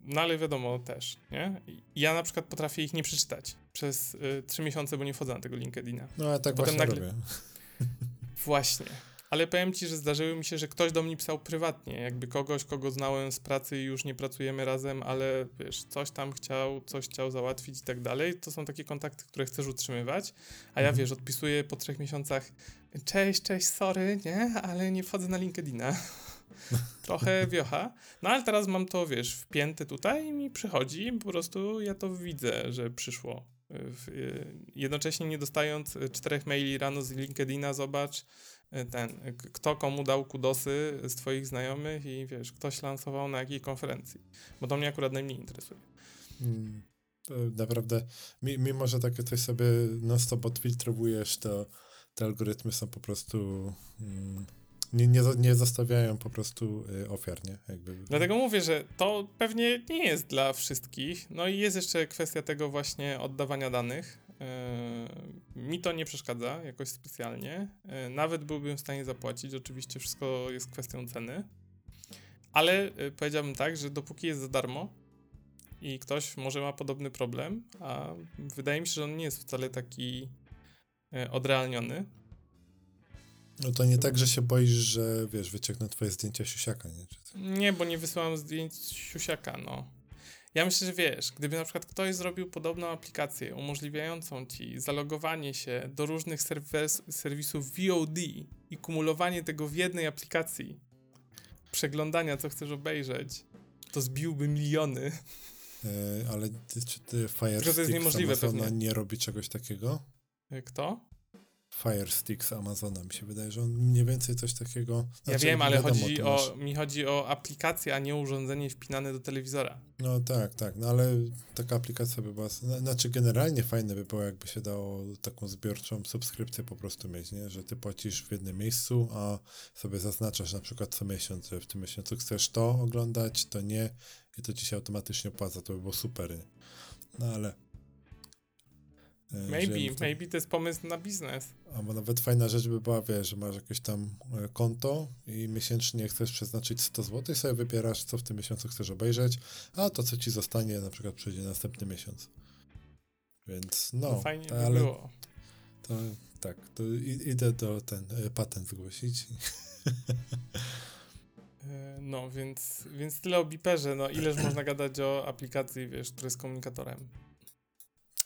no ale wiadomo też, nie? Ja na przykład potrafię ich nie przeczytać przez y, trzy miesiące, bo nie wchodzę na tego LinkedIna. No, ja tak Potem właśnie nagle-. Właśnie. Ale powiem ci, że zdarzyło mi się, że ktoś do mnie pisał prywatnie, jakby kogoś, kogo znałem z pracy i już nie pracujemy razem, ale wiesz, coś tam chciał, coś chciał załatwić i tak dalej. To są takie kontakty, które chcesz utrzymywać, a ja Mhm. wiesz, odpisuję po trzech miesiącach cześć, cześć, sorry, nie, ale nie wchodzę na LinkedIna. Trochę wiocha. No ale teraz mam to, wiesz, wpięte tutaj i mi przychodzi, po prostu ja to widzę, że przyszło. W, y, jednocześnie nie dostając y, czterech maili rano z LinkedIna, zobacz y, ten, y, kto komu dał kudosy z twoich znajomych i wiesz, ktoś lansował na jakiej konferencji. Bo to mnie akurat najmniej interesuje. Mm, To naprawdę, mi- mimo że takie coś sobie non-stop odfiltrowujesz, to te algorytmy są po prostu mm, Nie, nie, nie zostawiają po prostu y, ofiar, nie? Jakby... Dlatego mówię, że to pewnie nie jest dla wszystkich. No i jest jeszcze kwestia tego właśnie oddawania danych. Yy, mi to nie przeszkadza jakoś specjalnie. Yy, nawet byłbym w stanie zapłacić. Oczywiście wszystko jest kwestią ceny. Ale powiedziałbym tak, że dopóki jest za darmo i ktoś może ma podobny problem, a wydaje mi się, że on nie jest wcale taki odrealniony, no to nie tak, że się boisz, że wiesz, wyciągnę twoje zdjęcia siusiaka, nie? Nie, bo nie wysyłam zdjęć siusiaka, no. Ja myślę, że wiesz, gdyby na przykład ktoś zrobił podobną aplikację umożliwiającą ci zalogowanie się do różnych serwis serwisów VOD i kumulowanie tego w jednej aplikacji, przeglądania, co chcesz obejrzeć, to zbiłby miliony. Yy, ale czy ty Fire to jest niemożliwe pewnie. nie robi czegoś takiego? E, kto? Fire Stick z Amazona. Mi się wydaje, że on mniej więcej coś takiego. Znaczy, ja wiem, ale chodzi o, mi chodzi o aplikację, a nie urządzenie wpinane do telewizora. No tak, tak, no ale taka aplikacja by była. Znaczy, generalnie fajne by było, jakby się dało taką zbiorczą subskrypcję po prostu mieć, nie? Że ty płacisz w jednym miejscu, a sobie zaznaczasz na przykład co miesiąc, że w tym miesiącu chcesz to oglądać, to nie, i to ci się automatycznie opłaca. To by było super. No ale E, maybe, maybe to jest pomysł na biznes. Albo nawet fajna rzecz by była, wiesz, że masz jakieś tam e, konto i miesięcznie chcesz przeznaczyć 100 zł i sobie wybierasz, co w tym miesiącu chcesz obejrzeć, a to, co ci zostanie, na przykład przyjdzie następny miesiąc. Więc no, no fajnie to, by ale było. To tak, to idę do ten e, patent zgłosić. No, więc, więc tyle o Biperze. No, ileż można gadać o aplikacji, wiesz, która jest komunikatorem.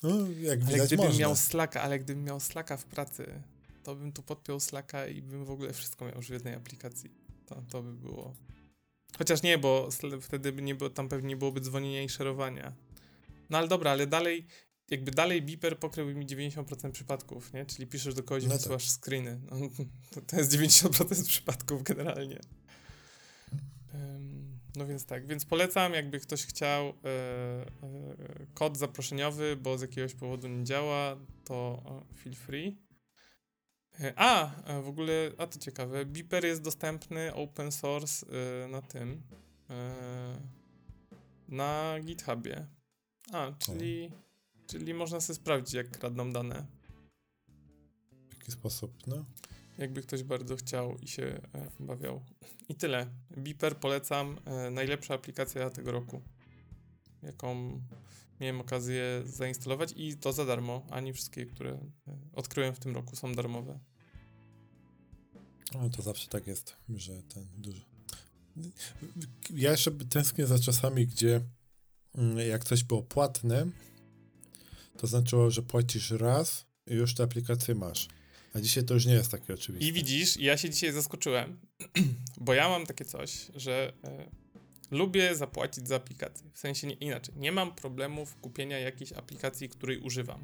No, jak ale gdybym można. miał Slacka, ale gdybym miał Slacka w pracy, to bym tu podpiął Slacka i bym w ogóle wszystko miał już w jednej aplikacji. To, to by było... Chociaż nie, bo wtedy by nie było, tam pewnie nie byłoby dzwonienia i szerowania. No ale dobra, ale dalej, jakby dalej Beeper pokryłby mi 90% przypadków, nie? Czyli piszesz do kogoś, no tak. wysyłasz tak. screeny. No, to, to jest 90% przypadków generalnie. Um, no więc tak, więc polecam, jakby ktoś chciał e, e, kod zaproszeniowy, bo z jakiegoś powodu nie działa, to feel free. E, a, w ogóle, a to ciekawe, Beeper jest dostępny open source na tym, na GitHubie. A, czyli, czyli można sobie sprawdzić, jak kradną dane. W jaki sposób, no? Jakby ktoś bardzo chciał i się e, bawiał. I tyle. Beeper polecam. E, najlepsza aplikacja tego roku, jaką miałem okazję zainstalować i to za darmo. Ani wszystkie, które e, odkryłem w tym roku są darmowe. No to zawsze tak jest, że ten duży. Ja jeszcze tęsknię za czasami, gdzie mm, jak coś było płatne, to znaczyło, że płacisz raz i już te aplikacje masz. A dzisiaj to już nie jest takie oczywiste. I widzisz, ja się dzisiaj zaskoczyłem, bo ja mam takie coś, że e, lubię zapłacić za aplikację. W sensie nie, inaczej. Nie mam problemów kupienia jakiejś aplikacji, której używam.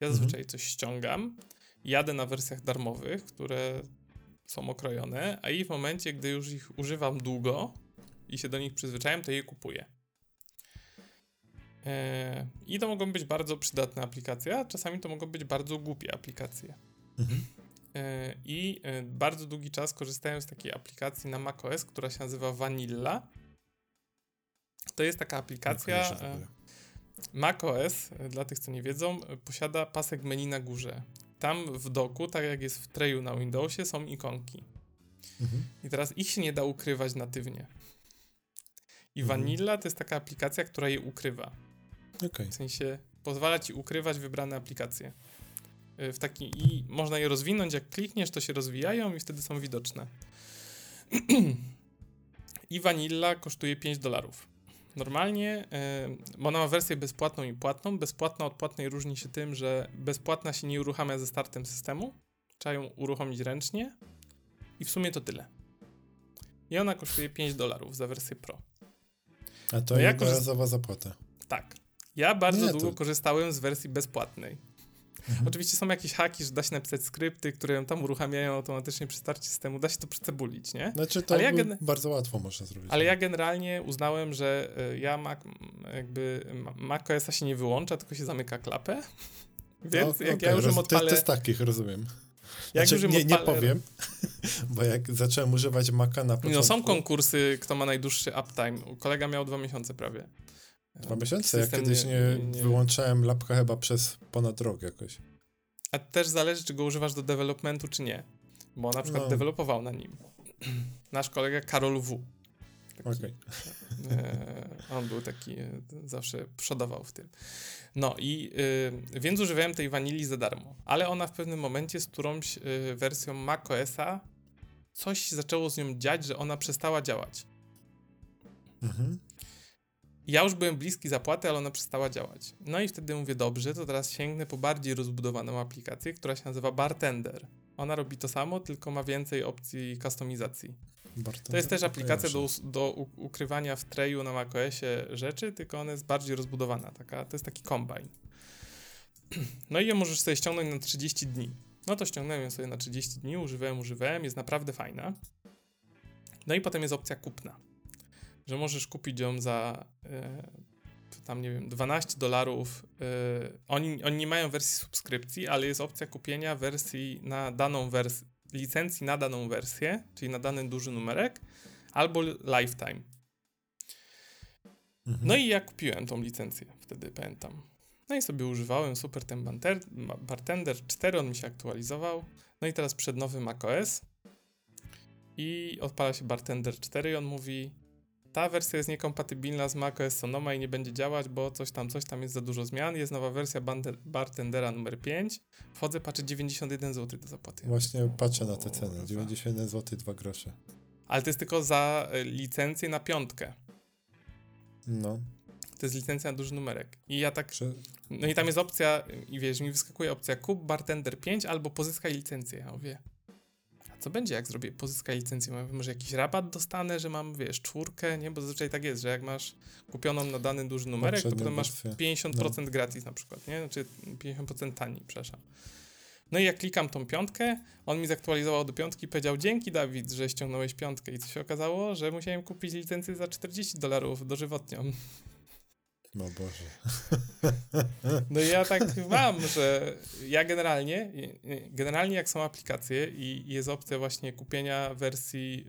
Ja mhm. zazwyczaj coś ściągam, jadę na wersjach darmowych, które są okrojone, a i w momencie, gdy już ich używam długo i się do nich przyzwyczaiłem, to je kupuję. E, I to mogą być bardzo przydatne aplikacje, a czasami to mogą być bardzo głupie aplikacje. Mhm. E, I e, bardzo długi czas korzystałem z takiej aplikacji na macOS, która się nazywa Vanilla. To jest taka aplikacja. E, macOS, dla tych co nie wiedzą, posiada pasek menu na górze. Tam w doku, tak jak jest w treju na Windowsie, są ikonki. Mhm. I teraz ich się nie da ukrywać natywnie. I mhm. Vanilla to jest taka aplikacja, która je ukrywa. Okay. W sensie pozwala ci ukrywać wybrane aplikacje. W taki i można je rozwinąć, jak klikniesz, to się rozwijają i wtedy są widoczne. I Vanilla kosztuje 5 dolarów. Normalnie, yy, ona ma wersję bezpłatną i płatną. Bezpłatna od płatnej różni się tym, że bezpłatna się nie uruchamia ze startem systemu. Trzeba ją uruchomić ręcznie. I w sumie to tyle. I ona kosztuje 5 dolarów za wersję Pro. A to no jednorazowa zapłata. Tak. Ja bardzo nie, długo to... korzystałem z wersji bezpłatnej. Mhm. Oczywiście są jakieś haki, że da się napisać skrypty, które ją tam uruchamiają automatycznie przy starcie systemu. Da się to przycebulić, nie? Znaczy to ja gen... bardzo łatwo można zrobić. Ale ja generalnie uznałem, że y, ja Mac, jakby macOSa się nie wyłącza, tylko się zamyka klapę. Więc no, jak okay, ja już roz... odpalę... To, to jest takich, rozumiem. Jak znaczy, nie, nie powiem, bo jak zacząłem używać Maca na początku... No są konkursy, kto ma najdłuższy uptime. Kolega miał dwa miesiące prawie. Dwa miesiące? Ja kiedyś nie, nie, wyłączałem lapka chyba przez ponad rok jakoś. A też zależy, czy go używasz do developmentu, czy nie. Bo na przykład no. dewelopował na nim. Nasz kolega Karol W. Okay. E, on był taki, e, zawsze przodował w tym. No i e, więc używałem tej wanili za darmo, ale ona w pewnym momencie z którąś e, wersją macOSa coś zaczęło z nią dziać, że ona przestała działać. Mhm. Ja już byłem bliski zapłaty, ale ona przestała działać. No i wtedy mówię, dobrze, to teraz sięgnę po bardziej rozbudowaną aplikację, która się nazywa Bartender. Ona robi to samo, tylko ma więcej opcji kustomizacji. Bartender to jest też aplikacja do, do ukrywania w treju na macOSie rzeczy, tylko ona jest bardziej rozbudowana. Taka, to jest taki kombine. No i ją możesz sobie ściągnąć na 30 dni. No to ściągnąłem ją sobie na 30 dni, używałem, używałem, jest naprawdę fajna. No i potem jest opcja kupna że możesz kupić ją za e, tam nie wiem, 12 dolarów. E, oni, oni nie mają wersji subskrypcji, ale jest opcja kupienia wersji na daną wersję, licencji na daną wersję, czyli na dany duży numerek, albo lifetime. Mhm. No i ja kupiłem tą licencję, wtedy pamiętam. No i sobie używałem, super ten banter, Bartender 4, on mi się aktualizował. No i teraz przed nowym macOS i odpala się Bartender 4 i on mówi ta wersja jest niekompatybilna z macOS Sonoma i nie będzie działać, bo coś tam, coś tam jest za dużo zmian. Jest nowa wersja Bartendera numer 5. Wchodzę, patrzę 91 zł do zapłaty. Właśnie patrzę na te ceny. 91 zł, 2 grosze. Ale to jest tylko za e, licencję na piątkę. No. To jest licencja na duży numerek. I ja tak. No i tam jest opcja, i wiesz, mi wyskakuje opcja kup Bartender 5 albo pozyskaj licencję. Ja mówię, co będzie, jak zrobię, pozyskać licencję? Może jakiś rabat dostanę, że mam, wiesz, czwórkę, nie? Bo zazwyczaj tak jest, że jak masz kupioną na dany duży numerek, to potem masz 50% no. gratis na przykład, nie? Znaczy 50% taniej, przepraszam. No i jak klikam tą piątkę, on mi zaktualizował do piątki i powiedział, dzięki Dawid, że ściągnąłeś piątkę. I co się okazało? Że musiałem kupić licencję za 40 dolarów dożywotnią. No Boże. No ja tak mam, że ja generalnie, generalnie jak są aplikacje i jest opcja właśnie kupienia wersji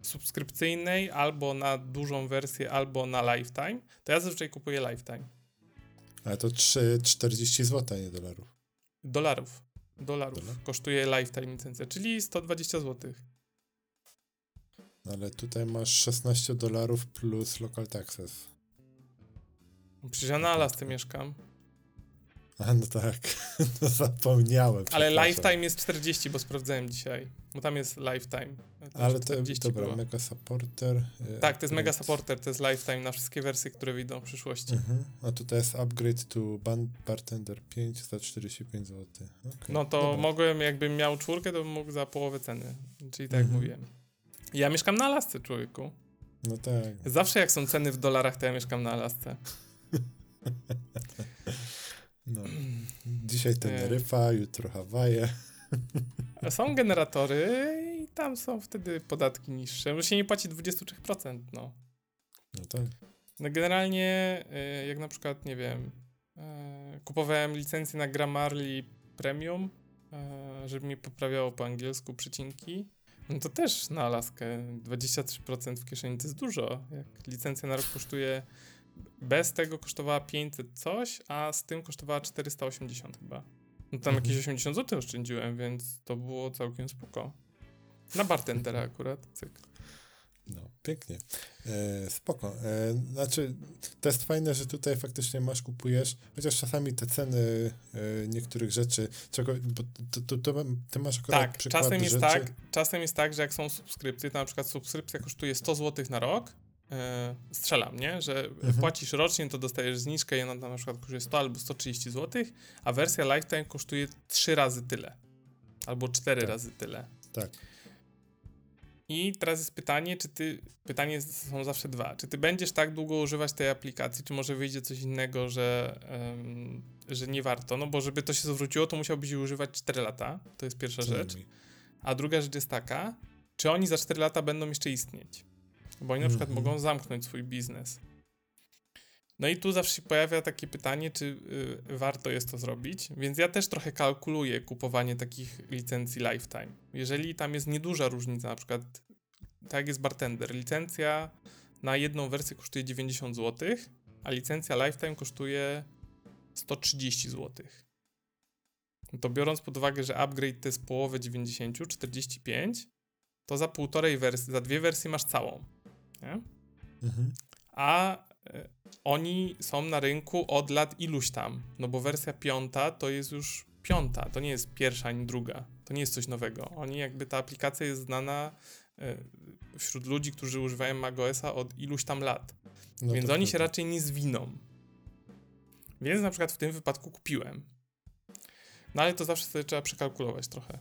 y, subskrypcyjnej albo na dużą wersję, albo na lifetime, to ja zazwyczaj kupuję lifetime. Ale to 3, 40 zł, a nie dolarów. Dolarów. Dolarów. Dolar? Kosztuje lifetime licencja, czyli 120 zł. Ale tutaj masz 16 dolarów plus local taxes. Przecież ja na Alasce mieszkam. A no tak, no zapomniałem. Ale lifetime jest 40, bo sprawdzałem dzisiaj. Bo tam jest lifetime. Ale to, dobra, było. Mega Supporter. E, tak, to jest Mega Supporter, to jest lifetime na wszystkie wersje, które wyjdą w przyszłości. Mhm. A tutaj jest upgrade to Bartender 5 za 45 zł. Okay, no to dobra. mogłem, jakbym miał czwórkę, to bym mógł za połowę ceny. Czyli tak mhm. jak mówiłem. Ja mieszkam na Alasce, człowieku. No tak. Zawsze jak są ceny w dolarach, to ja mieszkam na Alasce. No. Dzisiaj Teneryfa, jutro Hawaje. Są generatory i tam są wtedy podatki niższe. Może się nie płaci 23%, no. No tak. No generalnie, y, jak na przykład, nie wiem, y, kupowałem licencję na Grammarly Premium, y, żeby mi poprawiało po angielsku przycinki, no to też na Alaskę 23% w kieszeni to jest dużo. Jak licencja na rok kosztuje bez tego kosztowała 500 coś, a z tym kosztowała 480 chyba. No tam mhm. jakieś 80 zł oszczędziłem, więc to było całkiem spoko. Na bartendera akurat, cyk. No, pięknie. E, spoko. E, znaczy, to jest fajne, że tutaj faktycznie masz, kupujesz, chociaż czasami te ceny e, niektórych rzeczy, czego, bo to, to, to, ty masz akurat Tak, czasem jest rzeczy. tak, czasem jest tak, że jak są subskrypcje, to na przykład subskrypcja kosztuje 100 zł na rok, strzelam, nie? Że mhm. płacisz rocznie, to dostajesz zniżkę i ona na przykład kosztuje 100 albo 130 zł, a wersja Lifetime kosztuje 3 razy tyle. Albo 4 tak. razy tyle. Tak. I teraz jest pytanie, czy ty, pytanie są zawsze dwa, czy ty będziesz tak długo używać tej aplikacji, czy może wyjdzie coś innego, że, um, że nie warto, no bo żeby to się zwróciło, to musiałbyś używać 4 lata, to jest pierwsza rzecz. A druga rzecz jest taka, czy oni za 4 lata będą jeszcze istnieć? Bo oni na przykład mm -hmm. mogą zamknąć swój biznes. No i tu zawsze się pojawia takie pytanie, czy y, warto jest to zrobić, więc ja też trochę kalkuluję kupowanie takich licencji lifetime. Jeżeli tam jest nieduża różnica, na przykład tak jest bartender, licencja na jedną wersję kosztuje 90 zł, a licencja lifetime kosztuje 130 zł. No to biorąc pod uwagę, że upgrade to jest połowę 90, 45, to za półtorej wersji, za dwie wersje masz całą. Nie? Mhm. A y, oni są na rynku od lat iluś tam, no bo wersja piąta to jest już piąta, to nie jest pierwsza ani druga, to nie jest coś nowego. Oni jakby ta aplikacja jest znana y, wśród ludzi, którzy używają macOSa od iluś tam lat. No Więc oni się raczej nie zwiną. Więc na przykład w tym wypadku kupiłem. No ale to zawsze sobie trzeba przekalkulować trochę.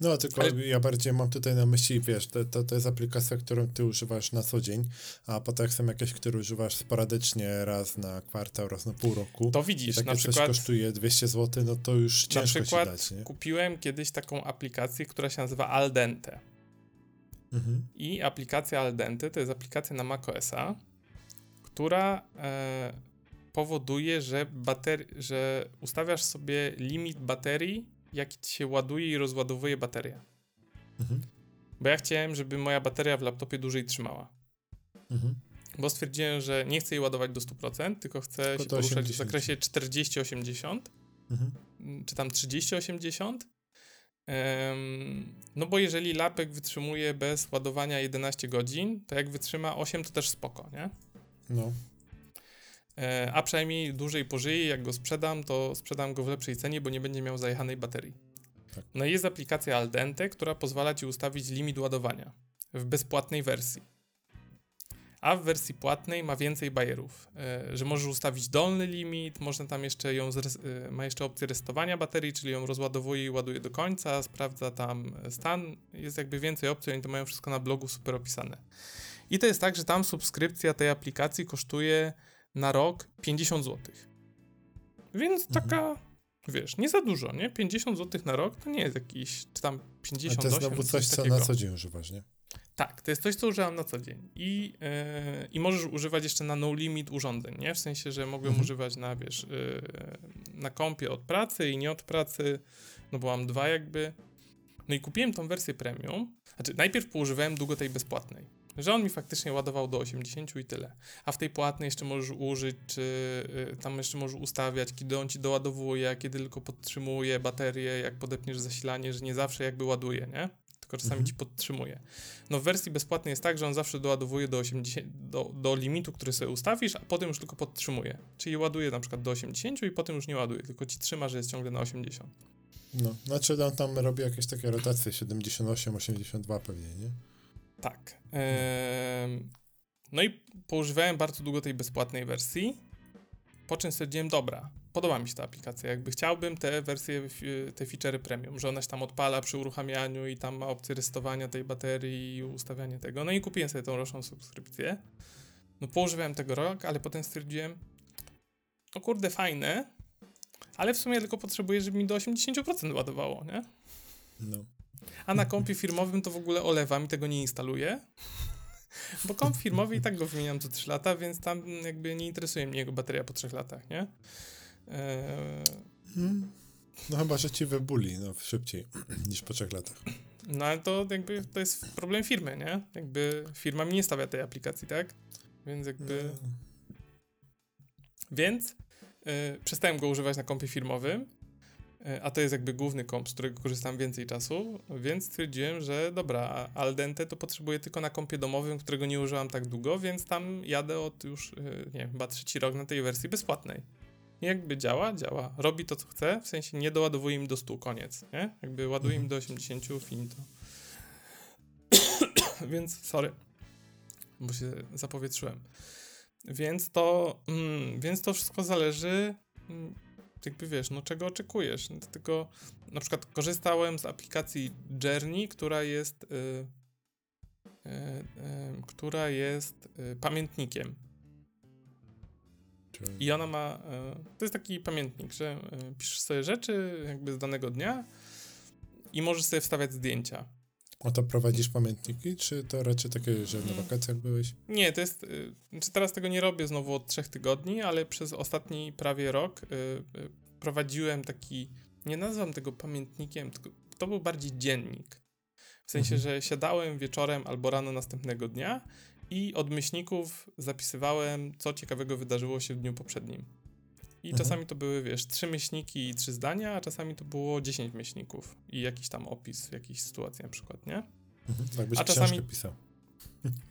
No, tylko Ale... ja bardziej mam tutaj na myśli, wiesz, to, to, to jest aplikacja, którą ty używasz na co dzień, a potem są jakieś, które używasz sporadycznie raz na kwartał, raz na pół roku. To widzisz, I na przykład... kosztuje 200 zł, no to już ciężko na przykład dać, nie? kupiłem kiedyś taką aplikację, która się nazywa Aldente. Mhm. I aplikacja Aldente to jest aplikacja na macOSa, która e, powoduje, że, bateri- że ustawiasz sobie limit baterii jak się ładuje i rozładowuje bateria. Mhm. Bo ja chciałem, żeby moja bateria w laptopie dłużej trzymała. Mhm. Bo stwierdziłem, że nie chcę jej ładować do 100%, tylko chcę tylko się poruszać 80. w zakresie 40-80, mhm. czy tam 30-80. Um, no bo jeżeli lapek wytrzymuje bez ładowania 11 godzin, to jak wytrzyma 8, to też spoko, nie? No. E, a przynajmniej dłużej pożyje, jak go sprzedam, to sprzedam go w lepszej cenie, bo nie będzie miał zajechanej baterii. Tak. No i jest aplikacja Aldente, która pozwala ci ustawić limit ładowania w bezpłatnej wersji. A w wersji płatnej ma więcej bajerów, e, że możesz ustawić dolny limit, można tam jeszcze ją, e, ma jeszcze opcję restowania baterii, czyli ją rozładowuje i ładuje do końca, sprawdza tam stan, jest jakby więcej opcji, oni to mają wszystko na blogu super opisane. I to jest tak, że tam subskrypcja tej aplikacji kosztuje na rok 50 zł. Więc mhm. taka, wiesz, nie za dużo, nie? 50 zł na rok to nie jest jakiś, czy tam 58 A to jest znowu coś, co na co dzień używasz, nie? Tak, to jest coś, co używam na co dzień. I, yy, i możesz używać jeszcze na no limit urządzeń, nie? W sensie, że mogłem mhm. używać na, wiesz, yy, na kompie od pracy i nie od pracy, no bo mam dwa jakby. No i kupiłem tą wersję premium. Znaczy, najpierw poużywałem długo tej bezpłatnej. Że on mi faktycznie ładował do 80 i tyle. A w tej płatnej jeszcze możesz użyć, czy y, tam jeszcze możesz ustawiać, kiedy on ci doładowuje, kiedy tylko podtrzymuje baterię, jak podepniesz zasilanie, że nie zawsze jakby ładuje, nie? Tylko czasami mhm. ci podtrzymuje. No w wersji bezpłatnej jest tak, że on zawsze doładowuje do 80, do, do limitu, który sobie ustawisz, a potem już tylko podtrzymuje. Czyli ładuje na przykład do 80 i potem już nie ładuje, tylko ci trzyma, że jest ciągle na 80. No, znaczy on tam robi jakieś takie rotacje 78, 82 pewnie, nie? Tak. no i poużywałem bardzo długo tej bezpłatnej wersji, po czym stwierdziłem, dobra, podoba mi się ta aplikacja, jakby chciałbym te wersje, te featurey premium, że ona się tam odpala przy uruchamianiu i tam ma opcję restowania tej baterii i ustawiania tego, no i kupiłem sobie tą roczną subskrypcję. No poużywałem tego rok, ale potem stwierdziłem, o kurde, fajne, ale w sumie tylko potrzebuję, żeby mi do 80% ładowało, nie? No. A na kompie firmowym to w ogóle olewam i tego nie instaluję. Bo komp firmowy i tak go wymieniam co 3 lata, więc tam jakby nie interesuje mnie jego bateria po 3 latach, nie? Eee... No chyba, że ci wybuli no, szybciej niż po 3 latach. No ale to jakby to jest problem firmy, nie? Jakby firma mi nie stawia tej aplikacji, tak? Więc jakby... No. Więc yy, przestałem go używać na kompie firmowym a to jest jakby główny komp, z którego korzystam więcej czasu, więc stwierdziłem, że dobra, al dente to potrzebuję tylko na kompie domowym, którego nie używam tak długo, więc tam jadę od już, e, nie wiem, chyba trzeci rok na tej wersji bezpłatnej. I jakby działa, działa. Robi to, co chce, w sensie nie doładowuje im do 100, koniec, nie? Jakby ładuje im do 80, finito. więc, sorry, bo się zapowietrzyłem. Więc to, mm, więc to wszystko zależy mm, jakby wiesz, no czego oczekujesz. No, tylko na przykład korzystałem z aplikacji Journey, która jest y, y, y, która jest y, pamiętnikiem. I ona ma, y, to jest taki pamiętnik, że y, piszesz sobie rzeczy jakby z danego dnia i możesz sobie wstawiać zdjęcia. A to prowadzisz pamiętniki, czy to raczej takie, że na wakacjach byłeś? Nie, to jest. y, Znaczy teraz tego nie robię znowu od trzech tygodni, ale przez ostatni prawie rok y, y, prowadziłem taki. Nie nazywam tego pamiętnikiem, tylko to był bardziej dziennik. W sensie, Mhm. że siadałem wieczorem albo rano następnego dnia i od myślników zapisywałem, co ciekawego wydarzyło się w dniu poprzednim. I Mhm. czasami to były, wiesz, trzy myślniki i trzy zdania, a czasami to było dziesięć myślników i jakiś tam opis jakiejś sytuacji na przykład, nie? Mhm. Jakbyś A książkę czasami- pisał.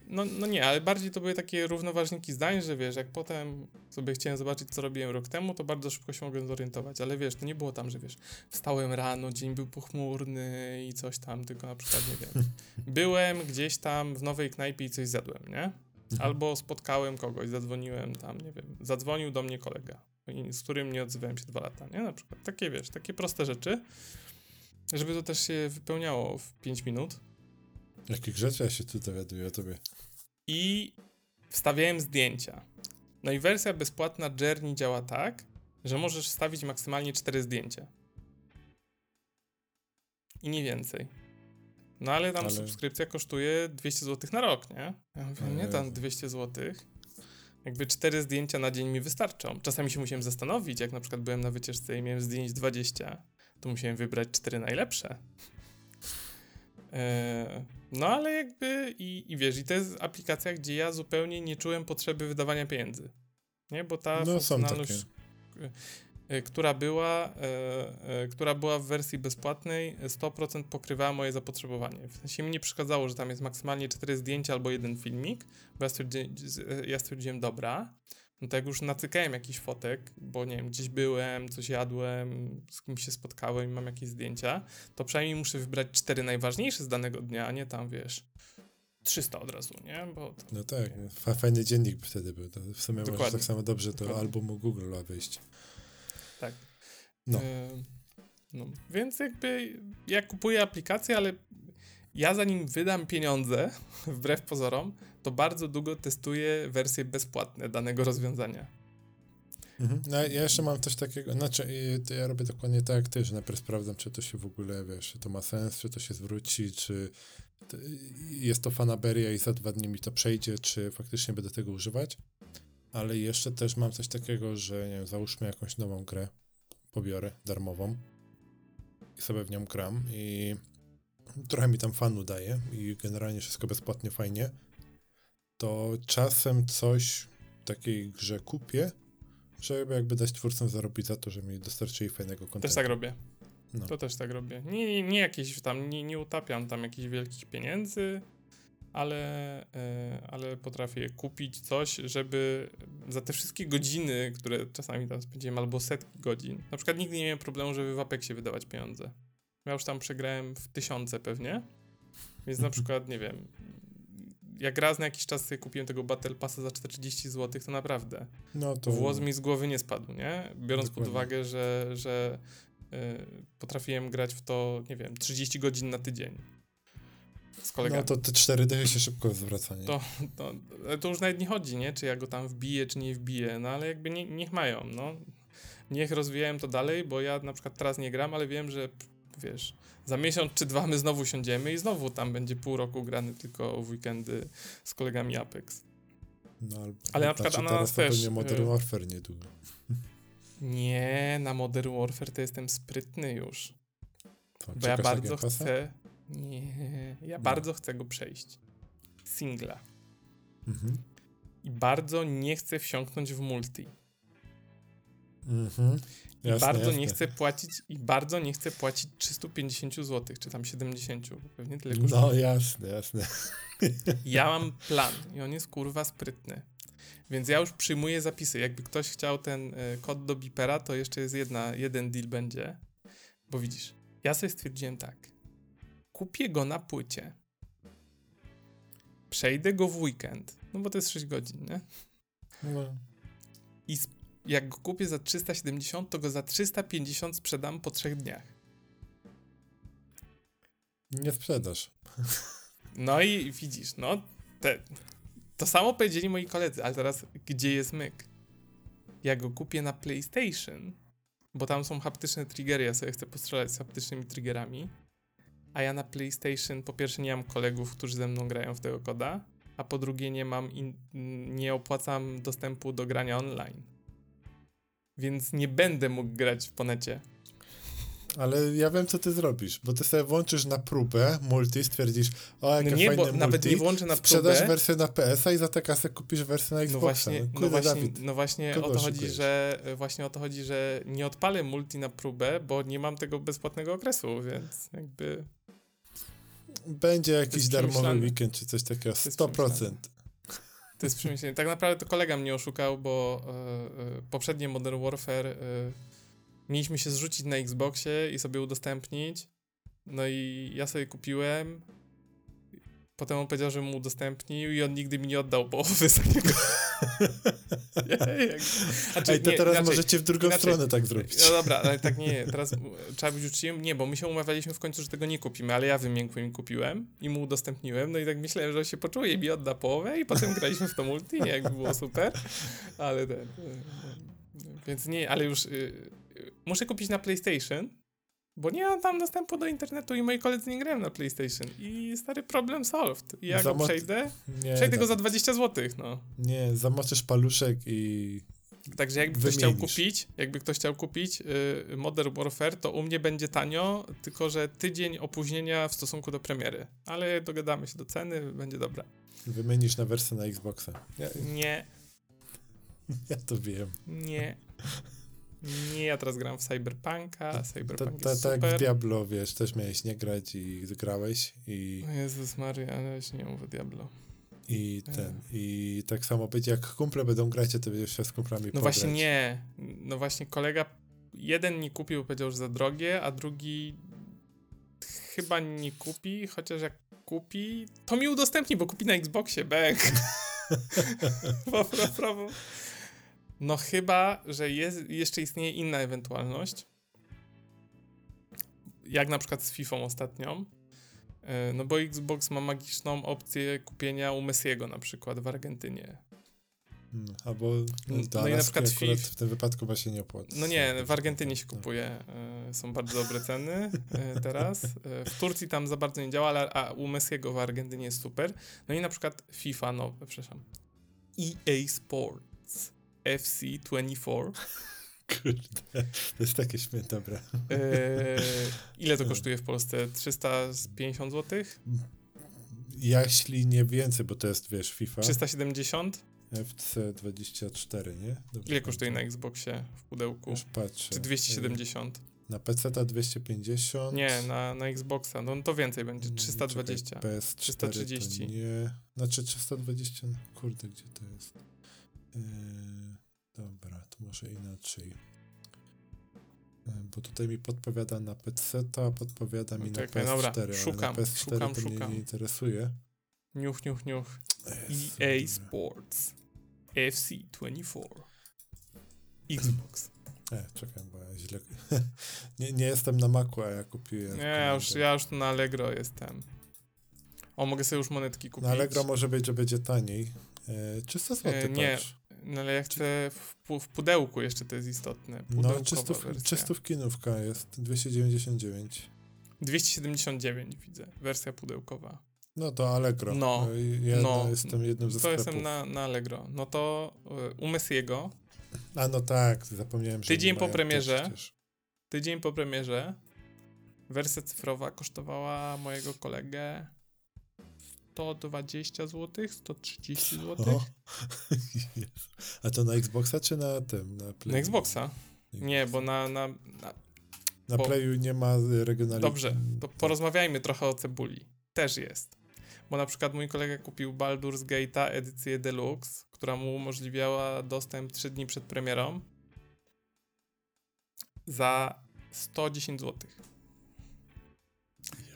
No, no nie, ale bardziej to były takie równoważniki zdań, że wiesz, jak potem sobie chciałem zobaczyć, co robiłem rok temu, to bardzo szybko się mogłem zorientować, ale wiesz, to nie było tam, że wiesz, wstałem rano, dzień był pochmurny i coś tam, tylko na przykład, nie wiem, byłem gdzieś tam w nowej knajpie i coś zjadłem, nie? Mhm. Albo spotkałem kogoś, zadzwoniłem tam, nie wiem, zadzwonił do mnie kolega, z którym nie odzywałem się dwa lata, nie? Na przykład takie, wiesz, takie proste rzeczy, żeby to też się wypełniało w 5 minut. Jakich rzeczy ja się tu dowiaduję o tobie? i wstawiałem zdjęcia. No i wersja bezpłatna Journey działa tak, że możesz wstawić maksymalnie 4 zdjęcia. I nie więcej. No ale tam Ale- subskrypcja kosztuje 200 zł na rok, nie? Ja mówię, nie tam 200 zł. Jakby 4 zdjęcia na dzień mi wystarczą. Czasami się musiałem zastanowić, jak na przykład byłem na wycieczce i miałem zdjęć 20, to musiałem wybrać 4 najlepsze. Eee, No ale jakby i, i wiesz, i to jest aplikacja, gdzie ja zupełnie nie czułem potrzeby wydawania pieniędzy. Nie, bo ta No, są funkcjonalność, e, która była, e, e, która była w wersji bezpłatnej, 100% pokrywała moje zapotrzebowanie. W sensie mi nie przeszkadzało, że tam jest maksymalnie 4 zdjęcia albo jeden filmik, bo ja stwierdziłem, ja stwierdziłem dobra, no to jak już nacykałem jakiś fotek, bo nie wiem, gdzieś byłem, coś jadłem, z kimś się spotkałem i mam jakieś zdjęcia, to przynajmniej muszę wybrać cztery najważniejsze z danego dnia, a nie tam, wiesz, 300 od razu, nie? Bo to, No tak, fa- fajny dziennik wtedy był. To w sumie Dokładnie. tak samo dobrze do Dokładnie. albumu Google'a wyjść. Tak. No. E, no. Więc jakby ja kupuję aplikację, ale ja zanim wydam pieniądze, wbrew pozorom, to bardzo długo testuję wersje bezpłatne danego rozwiązania. Mhm. No, ja jeszcze mam coś takiego, znaczy to ja robię dokładnie tak jak ty, że najpierw sprawdzam, czy to się w ogóle, wiesz, czy to ma sens, czy to się zwróci, czy jest to fanaberia i za dwa dni mi to przejdzie, czy faktycznie będę tego używać. Ale jeszcze też mam coś takiego, że nie wiem, załóżmy jakąś nową grę, pobiorę darmową i sobie w nią gram i trochę mi tam fanu daje i generalnie wszystko bezpłatnie, fajnie, to czasem coś w takiej grze kupię, żeby jakby dać twórcom zarobić za to, że mi dostarczyli fajnego kontentu. Też tak robię. No. To też tak robię. Nie, nie, nie jakieś tam, nie, nie utapiam tam jakichś wielkich pieniędzy, ale, e, ale potrafię kupić coś, żeby za te wszystkie godziny, które czasami tam spędziłem, albo setki godzin. Na przykład nigdy nie miałem problemu, żeby w Apexie wydawać pieniądze. Ja już tam przegrałem w tysiące pewnie, więc na przykład, nie wiem, jak raz na jakiś czas sobie kupiłem tego Battle Passa za 40 zł, to naprawdę No to włos mi z głowy nie spadł, nie? Biorąc pod Dokładnie. uwagę, że, że y, potrafiłem grać w to, nie wiem, 30 godzin na tydzień z kolegami. No to te cztery dychy się szybko zwraca, nie? To- To, to już nawet nie chodzi, nie? Czy ja go tam wbiję, czy nie wbiję, no ale jakby nie, niech mają, no. Niech rozwijają to dalej, bo ja na przykład teraz nie gram, ale wiem, że wiesz, za miesiąc czy dwa my znowu siądziemy i znowu tam będzie pół roku grany tylko w weekendy z kolegami Apex. No, ale, Ale na przykład znaczy, Ananas też, pewnie Modern y- Warfare niedługo. Nie, na Modern Warfare to jestem sprytny już. To, Bo ja bardzo chcę. Nie, ja No. bardzo chcę go przejść. Singla. Mhm. I bardzo nie chcę wsiąknąć w multi. Mhm. I Jasne, bardzo jasne. nie chcę płacić i bardzo nie chcę płacić 350 zł, czy tam 70, bo pewnie tyle kosztuje. No jasne, jasne. Ja mam plan i on jest kurwa sprytny. Więc ja już przyjmuję zapisy. Jakby ktoś chciał ten y, kod do Bipera, to jeszcze jest jedna, jeden deal będzie. Bo widzisz, ja sobie stwierdziłem tak. Kupię go na płycie. Przejdę go w weekend. No bo to jest 6 godzin, nie? No. I jak go kupię za 370, to go za 350 sprzedam po trzech dniach. Nie sprzedasz. No i widzisz, no te, to samo powiedzieli moi koledzy, ale teraz gdzie jest myk? Ja go kupię na PlayStation, bo tam są haptyczne triggery, ja sobie chcę postrzelać z haptycznymi triggerami, a ja na PlayStation po pierwsze nie mam kolegów, którzy ze mną grają w tego koda, a po drugie nie mam, in, nie opłacam dostępu do grania online. Więc nie będę mógł grać w ponecie. Ale ja wiem, co ty zrobisz, bo ty sobie włączysz na próbę multi, stwierdzisz, o, jakie No nie, fajne bo multi, nawet nie włączę na sprzedasz próbę. wersję na PS-a i za tę kasę kupisz wersję na No Xboxa. właśnie, no, no kurde, właśnie, Dawid. no właśnie o to chodzi, że właśnie o to chodzi, że nie odpalę multi na próbę, bo nie mam tego bezpłatnego okresu, więc jakby Będzie jakiś darmowy weekend czy coś takiego, jest 100%. przemyślane. to jest przemyślenie. Tak naprawdę to kolega mnie oszukał, bo e, e, poprzednie Modern Warfare e, mieliśmy się zrzucić na Xboxie i sobie udostępnić. No i ja sobie kupiłem. Potem on powiedział, że mu udostępnił i on nigdy mi nie oddał połowy za niego. Nie, jak- znaczy, Ej, to nie, teraz inaczej. możecie w drugą inaczej. stronę tak zrobić. No dobra, ale tak nie, teraz trzeba być uczciwym. Nie, bo my się umawialiśmy w końcu, że tego nie kupimy, ale ja wymiękłem i kupiłem i mu udostępniłem, no i tak myślałem, że on się poczuje i mi odda połowę i potem graliśmy w to multi, nie, jakby było super, ale ten, y, y, więc nie, ale już y, y, muszę kupić na PlayStation, bo nie mam tam dostępu do internetu i moi koledzy nie grają na PlayStation i stary problem solved. I ja go Zamot- przejdę, Nie, przejdę go za Dawid, 20 zł, no. nie, zamoczysz paluszek i Także jakby ktoś chciał kupić, jakby ktoś chciał kupić y, Modern Warfare, to u mnie będzie tanio, tylko że tydzień opóźnienia w stosunku do premiery. Ale dogadamy się do ceny, będzie dobra. wymienisz na wersję na Xboxa. Ja, Nie, ja to wiem. nie. Nie, ja teraz gram w Cyberpunka, To, Cyberpunk to, jest tak jak super. w Diablo, wiesz, też miałeś nie grać i grałeś i, O Jezus Maria, ale się nie mówię Diablo. i ten, i tak samo będzie, jak kumple będą grać, to będziesz się z kumplami No pograć. właśnie nie. No właśnie kolega jeden nie kupił, powiedział, że za drogie, a drugi chyba nie kupi, chociaż jak kupi, to mi udostępni, bo kupi na Xboxie, bang. Po prawo. No chyba, że jest, jeszcze istnieje inna ewentualność. Jak na przykład z FIFA ostatnią. E, No bo Xbox ma magiczną opcję kupienia u Messiego na przykład w Argentynie. Mm, Albo No i na przykład akurat FIF. w tym wypadku właśnie nie opłaca. No nie, w Argentynie się No. kupuje. e, Są bardzo dobre ceny e, teraz. W Turcji tam za bardzo nie działa, ale a u Messiego w Argentynie jest super. No i na przykład FIFA, no, przepraszam. EA Sports FC24. Kurde, to jest takie śmieszne, dobra. E, ile to kosztuje w Polsce? 350 zł? Jeśli nie więcej, bo to jest, wiesz, FIFA, 370? FC24, nie? Dobrze Ile kosztuje na. Xboxie w pudełku? Już patrzę. Czy 270? Na PC to 250. Nie, na, na Xboxa. No to więcej będzie. Mm, 320. Czekaj, PS4 330. To nie. Znaczy 320. Kurde, gdzie to jest? Yy, dobra, to może inaczej. Bo tutaj mi podpowiada na PC, a podpowiada mi No na czekaj, PS4, dobra, ale szukam, na PS4 szukam, to mnie szukam. nie interesuje. Niuch, niuch, niuch. EA dobra. Sports FC24 Xbox. E, czekaj, bo ja źle... nie, nie jestem na Macu, a ja kupiłem... Nie, ja już, ja już na Allegro jestem. O, mogę sobie już monetki kupić. Na Allegro może być, że będzie taniej. E, 300 zł, E, nie, patrz. No ale ja chcę w, w pudełku jeszcze to jest istotne. No, 300, wersja. 300 kinówka jest, 299. 279 widzę, wersja pudełkowa. No to Allegro. No, E, Ja no. jestem jednym ze To sklepów. jestem na, na Allegro. No to y, u Messiego A no tak, zapomniałem, że Tydzień po premierze. to tydzień po premierze wersja cyfrowa kosztowała mojego kolegę 120 zł, 130 zł. A to na Xboxa czy na tym? Na, Play? Na Xboxa? Nie, bo na, na, na... Na bo- Playu nie ma regionalnej... Dobrze, to porozmawiajmy trochę o cebuli. Też jest. Bo na przykład mój kolega kupił Baldur's Gate'a edycję Deluxe, która mu umożliwiała dostęp 3 dni przed premierą za 110 zł.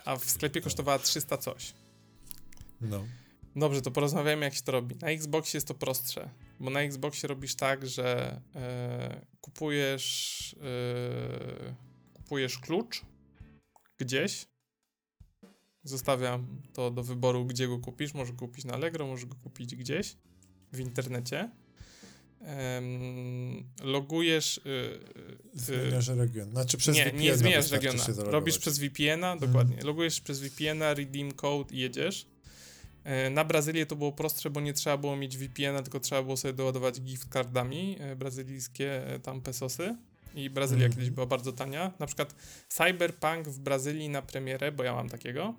A w sklepie kosztowała 300 coś. No. Dobrze, to porozmawiajmy, jak się to robi. Na Xboxie jest to prostsze, bo na Xboxie robisz tak, że e, kupujesz, e, kupujesz klucz gdzieś. Zostawiam to do wyboru, gdzie go kupisz. Może kupić na Allegro, może go kupić gdzieś w internecie. logujesz. y, y, Zmieniasz region. Znaczy przez nie, VPN nie zmieniasz wystarczy regiona. Robisz przez VPN-a, dokładnie. Logujesz przez VPN-a, redeem code i jedziesz. E, Na Brazylię to było prostsze, bo nie trzeba było mieć VPN-a, tylko trzeba było sobie doładować gift cardami e, brazylijskie e, tam pesosy. I Brazylia Mhm. kiedyś była bardzo tania. Na przykład Cyberpunk w Brazylii na premierę, bo ja mam takiego.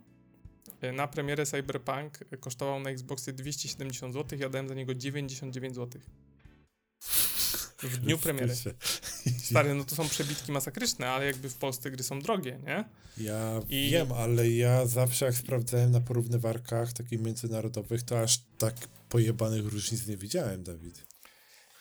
Na premierę Cyberpunk kosztował na Xboxie 270 zł, ja dałem za niego 99 zł. W dniu premiery. Stary, no to są przebitki masakryczne, ale jakby w Polsce gry są drogie, nie? Ja I- wiem, ale ja zawsze jak sprawdzałem na porównywarkach takich międzynarodowych, to aż tak pojebanych różnic nie widziałem, Dawid.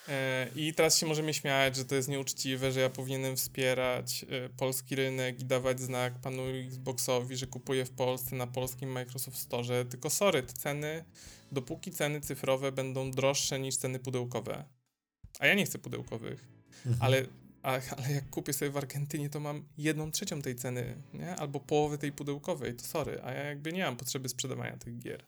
E, I teraz się możemy śmiać, że to jest nieuczciwe, że ja powinienem wspierać e, polski rynek i dawać znak panu Xboxowi, że kupuję w Polsce na polskim Microsoft Store. Tylko sorry, te ceny, dopóki ceny cyfrowe będą droższe niż ceny pudełkowe. A ja nie chcę pudełkowych, Mhm. ale, a, ale jak kupię sobie w Argentynie, to mam jedną trzecią tej ceny, nie? Albo połowę tej pudełkowej, to sorry, a ja jakby nie mam potrzeby sprzedawania tych gier.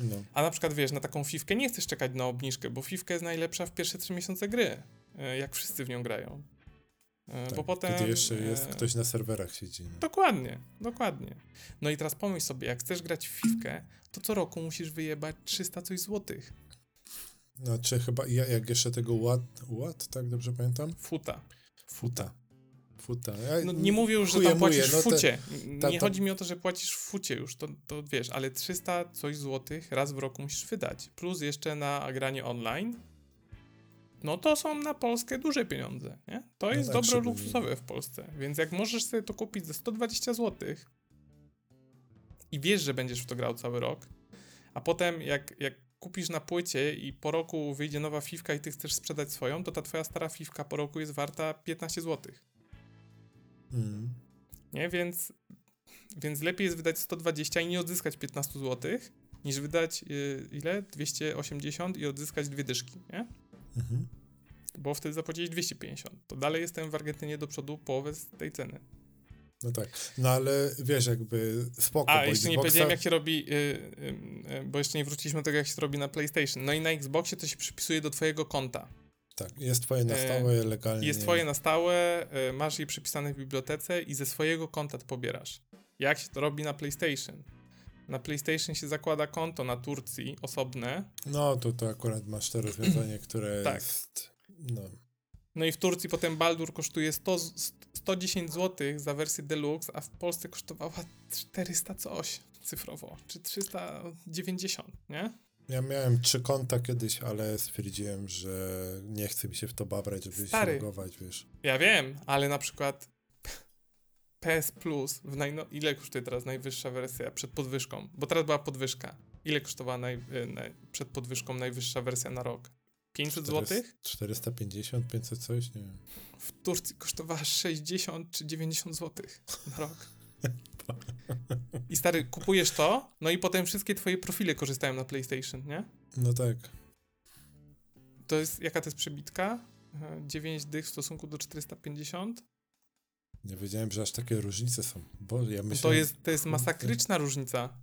No. A na przykład wiesz, na taką fifkę nie chcesz czekać na obniżkę, bo fifka jest najlepsza w pierwsze trzy miesiące gry, e, jak wszyscy w nią grają. E, Tak, bo potem. Kiedy jeszcze jest e, ktoś na serwerach siedzi. No. Dokładnie, dokładnie. No i teraz pomyśl sobie, jak chcesz grać w fifkę, to co roku musisz wyjebać 300 coś złotych. Znaczy chyba, ja, jak jeszcze tego ład, ład, tak dobrze pamiętam? Futa. Futa. Futa. Ja No nie mówię już, że tam płacisz no w te- fucie. N- ta- nie ta- chodzi mi o to, że płacisz w fucie już, to, to wiesz, ale 300 coś złotych raz w roku musisz wydać. Plus jeszcze na granie online. No to są na Polskę duże pieniądze, nie? To No jest tak, dobro luksusowe w Polsce. Więc jak możesz sobie to kupić za 120 złotych i wiesz, że będziesz w to grał cały rok, a potem jak, jak kupisz na płycie i po roku wyjdzie nowa fifka i ty chcesz sprzedać swoją, to ta twoja stara fifka po roku jest warta 15 złotych. Mm. Nie, więc, więc lepiej jest wydać 120 i nie odzyskać 15 zł, niż wydać y, ile? 280 i odzyskać dwie dyszki, nie? Mhm. Bo wtedy zapłaciłeś 250. To dalej jestem w Argentynie do przodu połowę z tej ceny. No tak. No ale wiesz, jakby spoko, A, bo jeszcze nie Xboxa- powiedziałem jak się robi, y, y, y, bo jeszcze nie wróciliśmy do tego jak się robi na PlayStation. No i na Xboxie to się przypisuje do twojego konta. Tak, jest twoje na E, stałe, legalnie. Jest twoje na stałe, y, masz je przypisane w bibliotece i ze swojego konta to pobierasz. Jak się to robi na PlayStation? Na PlayStation się zakłada konto na Turcji osobne. No, to, to akurat masz to rozwiązanie, które Tak. jest... No, No i w Turcji potem Baldur kosztuje 100, z- 110 zł za wersję deluxe, a w Polsce kosztowała 400 coś cyfrowo, czy 390, nie? ja miałem trzy konta kiedyś, ale stwierdziłem, że nie chce mi się w to babrać, żeby Stary. się logować, wiesz. Ja wiem, ale na przykład PS Plus, w najno... ile kosztuje teraz najwyższa wersja przed podwyżką? Bo teraz była podwyżka. Ile kosztowała naj... naj... przed podwyżką najwyższa wersja na rok? 500 zł? 450, 500 coś, nie wiem. W Turcji kosztowała 60 czy 90 zł na rok. I stary, kupujesz to, no i potem wszystkie twoje profile korzystają na PlayStation, nie? No tak. To jest, jaka to jest przebitka? E, 9 dych w stosunku do 450? Nie wiedziałem, że aż takie różnice są. Bo ja No myślałem... to jest, to jest masakryczna różnica.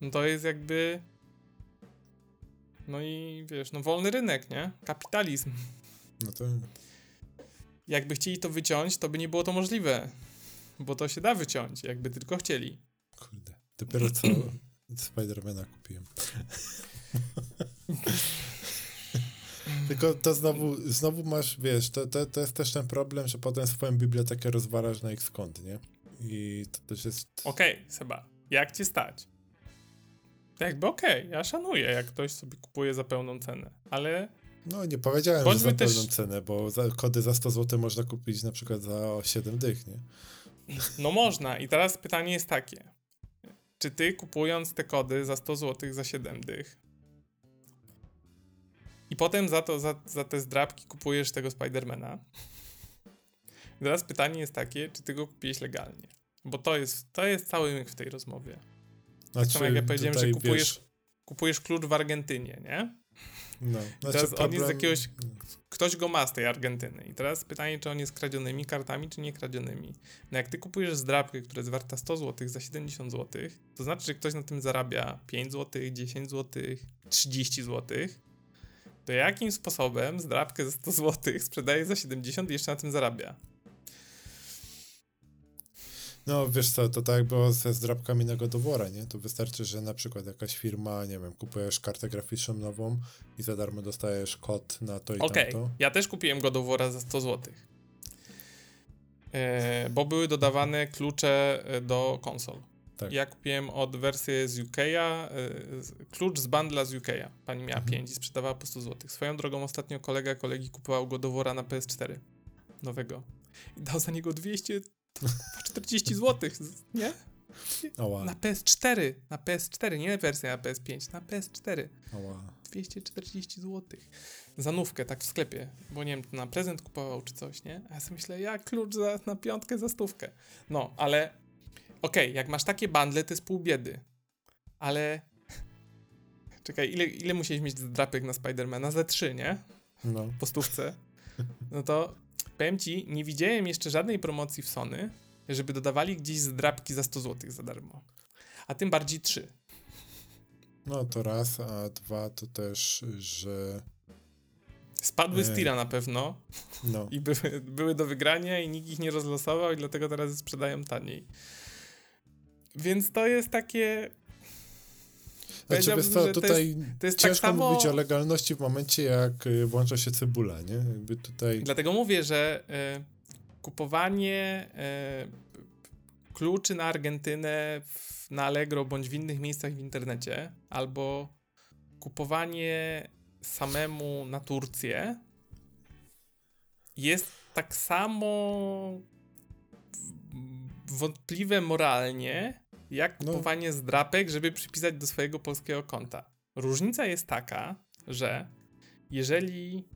No to jest jakby... No i wiesz, no wolny rynek, nie? Kapitalizm. No to... Jakby chcieli to wyciąć, to by nie było to możliwe. Bo to się da wyciąć, jakby tylko chcieli. Kurde. Dopiero co Spidermana kupiłem. Tylko to znowu, znowu masz, wiesz, to, to, to jest też ten problem, że potem swoją bibliotekę rozwalasz na ich kont, nie? I to też jest... Okej, Seba, jak cię stać? Jakby okej, ja szanuję, jak ktoś sobie kupuje za pełną cenę, ale No nie powiedziałem, Bądźmy że za też- pełną cenę, bo za, kody za 100 zł można kupić na przykład za 7 dych, nie? no można. I teraz pytanie jest takie. Czy ty kupując te kody za 100 zł za 7 dych i potem za to, za, za te zdrabki kupujesz tego Spidermana? I teraz pytanie jest takie, czy ty go kupiłeś legalnie? Bo to jest, to jest cały myk w tej rozmowie. Znaczy, samo jak ja powiedziałem, że kupujesz- Wiesz, Kupujesz klucz w Argentynie, nie? no, znaczy Teraz on jest z problem- jakiegoś- ktoś go ma z tej Argentyny. I teraz pytanie, czy on jest kradzionymi kartami, czy nie kradzionymi. No jak ty kupujesz zdrabkę, która jest warta 100 zł za 70 zł, to znaczy, że ktoś na tym zarabia 5 zł, 10 zł, 30 zł, to jakim sposobem zdrabkę za 100 zł sprzedaje za 70 i jeszcze na tym zarabia? No wiesz co, to tak było ze zdrabkami na godowora, nie? To wystarczy, że na przykład jakaś firma, nie wiem, kupujesz kartę graficzną nową i za darmo dostajesz kod na to i Okej, tamto. ja też kupiłem godowora za 100 zł. E, bo były dodawane klucze e, do konsol. Tak. Ja kupiłem od wersji z UK'a, e, z- klucz z bundla z UK'a. Pani miała Mhm. 5 i sprzedawała po 100 zł. Swoją drogą ostatnio kolega kolegi kupował godowora na PS4 nowego. I dał za niego 240 zł, nie? Oła, Na PS4, na PS4, nie wersja na PS5, na PS4. oła. 240 zł. Za nówkę, tak w sklepie, bo nie wiem, na prezent kupował czy coś, nie? A ja sobie myślę, jak klucz za, na piątkę za stówkę. No, ale okej, jak masz takie bundle, to jest pół biedy. Ale czekaj, ile, ile musiałeś mieć drapek na Spidermana? Za trzy, nie? No. Po stówce. No to powiem ci, nie widziałem jeszcze żadnej promocji w Sony, żeby dodawali gdzieś zdrapki za 100 zł za darmo. A tym bardziej trzy. no to raz, a dwa to też, że Spadły z Ej. tira na pewno, no. i były, były do wygrania i nikt ich nie rozlosował i dlatego teraz sprzedają taniej. Więc to jest takie... Znaczy, wiesz co, że to tutaj To jest tak ciężko samo... mówić o legalności w momencie, jak y, włącza się cebula, nie? Jakby tutaj... Dlatego mówię, że y, kupowanie y, kluczy na Argentynę w, na Allegro bądź w innych miejscach w internecie albo kupowanie samemu na Turcję jest tak samo wątpliwe moralnie, jak No. kupowanie zdrapek, żeby przypisać do swojego polskiego konta. Różnica jest taka, że jeżeli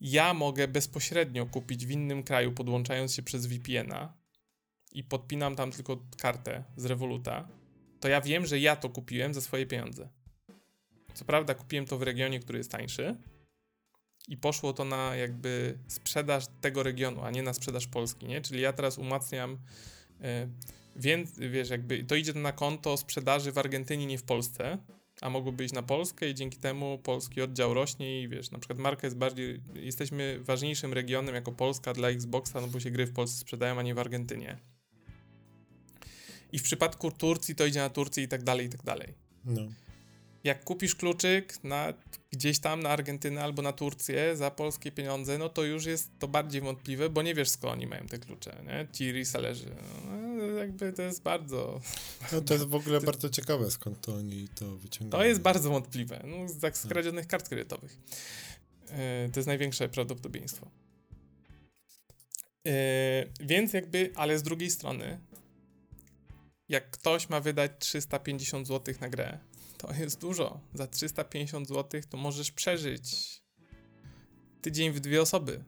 ja mogę bezpośrednio kupić w innym kraju, podłączając się przez VPN-a i podpinam tam tylko kartę z Revoluta, to ja wiem, że ja to kupiłem za swoje pieniądze. Co prawda kupiłem to w regionie, który jest tańszy i poszło to na jakby sprzedaż tego regionu, a nie na sprzedaż Polski, nie? Czyli ja teraz umacniam y, więc, wiesz, jakby to idzie na konto sprzedaży w Argentynie, nie w Polsce, a mogłoby iść na Polskę i dzięki temu polski oddział rośnie i wiesz, na przykład marka jest bardziej, jesteśmy ważniejszym regionem jako Polska dla Xboxa, no bo się gry w Polsce sprzedają, a nie w Argentynie. I w przypadku Turcji to idzie na Turcję i tak dalej, i tak dalej. No. Jak kupisz kluczyk na, gdzieś tam na Argentynę albo na Turcję za polskie pieniądze, no to już jest to bardziej wątpliwe, bo nie wiesz skąd oni mają te klucze, nie? Ci resellerzy. No, jakby to jest bardzo... no to jest w ogóle bardzo ciekawe, skąd to oni to wyciągają. To jest bardzo wątpliwe. No, z tak skradzionych kart kredytowych. Yy, to jest największe prawdopodobieństwo. Yy, więc jakby, ale z drugiej strony, jak ktoś ma wydać 350 zł na grę, to jest dużo. Za 350 zł to możesz przeżyć tydzień w dwie osoby.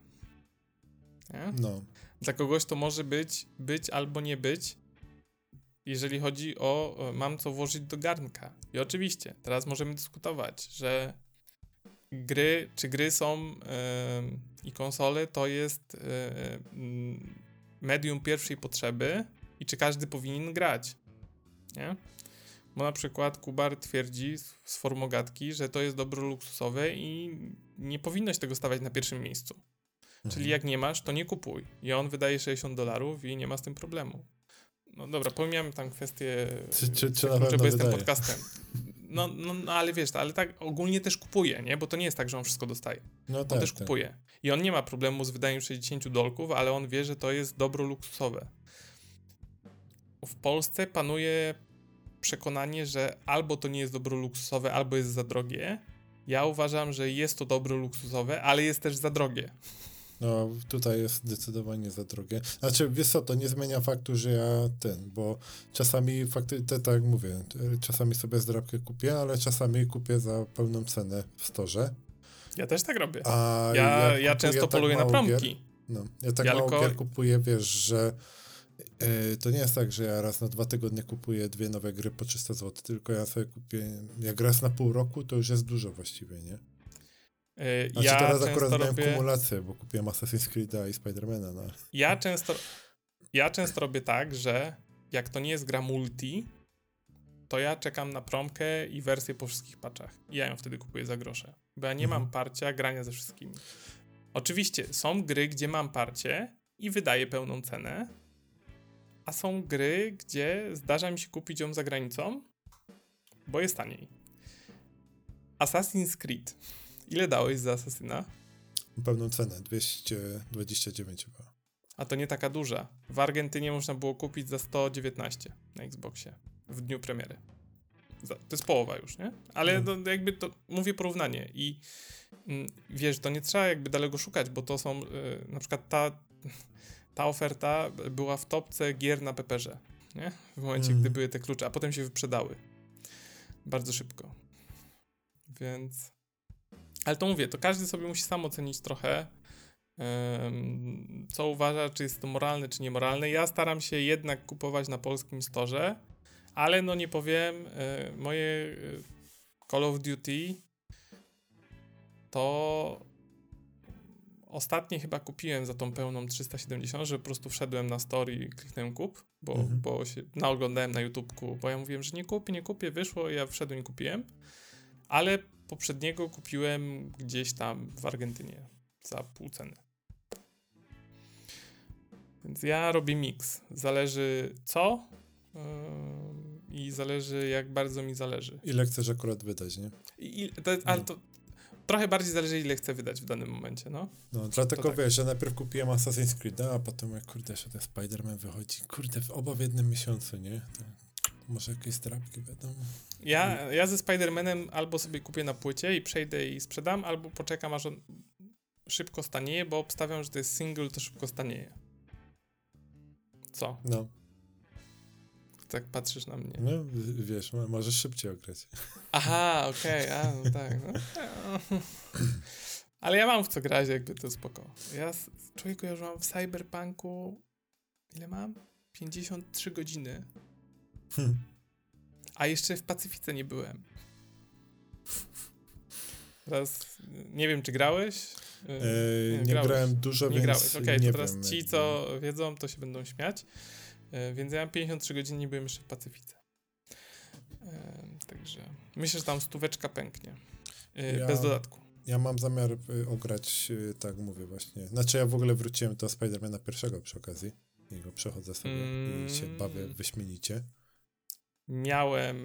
Nie? No. Dla kogoś to może być, być albo nie być, jeżeli chodzi o e, mam co włożyć do garnka. I oczywiście, teraz możemy dyskutować, że gry, czy gry są em, i konsole to jest mm, medium pierwszej potrzeby i czy każdy powinien grać. Nie? Bo na przykład Kubar twierdzi z, formogatki, że to jest dobro luksusowe i nie powinnoś tego stawiać na pierwszym miejscu. Mhm. Czyli jak nie masz, to nie kupuj. I on wydaje 60 dolarów i nie ma z tym problemu. No dobra, pomijamy tam kwestię, Czy- czy- czy pewno bo jestem podcastem. No, no, no, ale wiesz, ale tak ogólnie też kupuje, nie? Bo to nie jest tak, że on wszystko dostaje. No On tak, też tak. kupuje. I on nie ma problemu z wydaniem 60 dolków, ale on wie, że to jest dobro luksusowe. W Polsce panuje przekonanie, że albo to nie jest dobro luksusowe, albo jest za drogie. Ja uważam, że jest to dobro luksusowe, ale jest też za drogie. No, tutaj jest zdecydowanie za drogie. Znaczy, wiesz co, to nie zmienia faktu, że ja ten, bo czasami fakty, te, tak jak mówię, czasami sobie zdrabkę kupię, ale czasami kupię za pełną cenę w storze. Ja też tak robię. A Ja, ja kupuję często tak poluję na mało promki. Gier, no, ja tak Ja mało tylko- gier kupuję, wiesz, że to nie jest tak, że ja raz na dwa tygodnie kupuję dwie nowe gry po 300 zł, tylko ja sobie kupię, jak raz na pół roku, to już jest dużo właściwie, nie? Yy, Znaczy ja teraz akurat często miałem robię, kumulację, bo kupiłem Assassin's Creed'a i Spidermana, no. ja często ja często robię tak, że jak to nie jest gra multi, to ja czekam na promkę i wersję po wszystkich patchach. I ja ją wtedy kupuję za grosze. bo ja nie Mhm. mam parcia grania ze wszystkimi. Oczywiście są gry, gdzie mam parcie i wydaję pełną cenę, a są gry, gdzie zdarza mi się kupić ją za granicą, bo jest taniej. Assassin's Creed. Ile dałeś za Assassina? Pełną cenę, 229 chyba. A to nie taka duża. W Argentynie można było kupić za 119 na Xboxie w dniu premiery. To jest połowa już, nie? Ale No. to, jakby to mówię porównanie i mm, wiesz, to nie trzeba jakby daleko szukać, bo to są y, na przykład ta, ta oferta była w topce gier na Peperze, nie? W momencie, Mhm. gdy były te klucze, a potem się wyprzedały. Bardzo szybko. Więc... Ale to mówię, to każdy sobie musi sam ocenić trochę, co uważa, czy jest to moralne, czy niemoralne. Ja staram się jednak kupować na polskim storze, ale no nie powiem, e, moje e, Call of Duty to ostatnie chyba kupiłem za tą pełną 370, że po prostu wszedłem na story i kliknąłem kup, bo, Mhm. bo się naoglądałem na YouTubeku, bo ja mówiłem, że nie kupię, nie kupię, wyszło, ja wszedłem i kupiłem, ale poprzedniego kupiłem gdzieś tam w Argentynie za pół ceny. Więc ja robię miks. Zależy co ym, i zależy jak bardzo mi zależy. Ile chcesz akurat wydać, nie? I, i to, ale to trochę bardziej zależy ile chcę wydać w danym momencie, no. No, dlatego tak. wiesz, ja najpierw kupiłem Assassin's Creed, a potem jak kurde, jeszcze ten Spider-Man wychodzi, kurde, w oba w jednym miesiącu, nie? To może jakieś strapki będą. Ja, ja ze Spider-Manem albo sobie kupię na płycie i przejdę i sprzedam, albo poczekam aż on szybko stanieje, bo obstawiam, że to jest single, to szybko stanieje. Co? No, Tak patrzysz na mnie. no wiesz, mo- możesz szybciej ograć. Aha, okej, a no tak. No. Ale ja mam w co grać, jakby to spoko. Ja, człowieku, ja już mam w Cyberpunku, ile mam? 53 godziny. Hm. A jeszcze w Pacyfice nie byłem. Teraz nie wiem, czy grałeś? Yy, nie grałeś. grałem dużo, Nie więc grałeś, okej, nie to teraz wiem, ci, co wiedzą, to się będą śmiać. Yy, więc ja mam 53 godziny, nie byłem jeszcze w Pacyfice. Yy, także myślę, że tam stóweczka pęknie. Yy, Ja- Bez dodatku. Ja mam zamiar y, ograć, y, tak mówię właśnie. Znaczy ja w ogóle wróciłem do Spidermana pierwszego przy okazji. I go przechodzę sobie i się Mm. bawię wyśmienicie. Miałem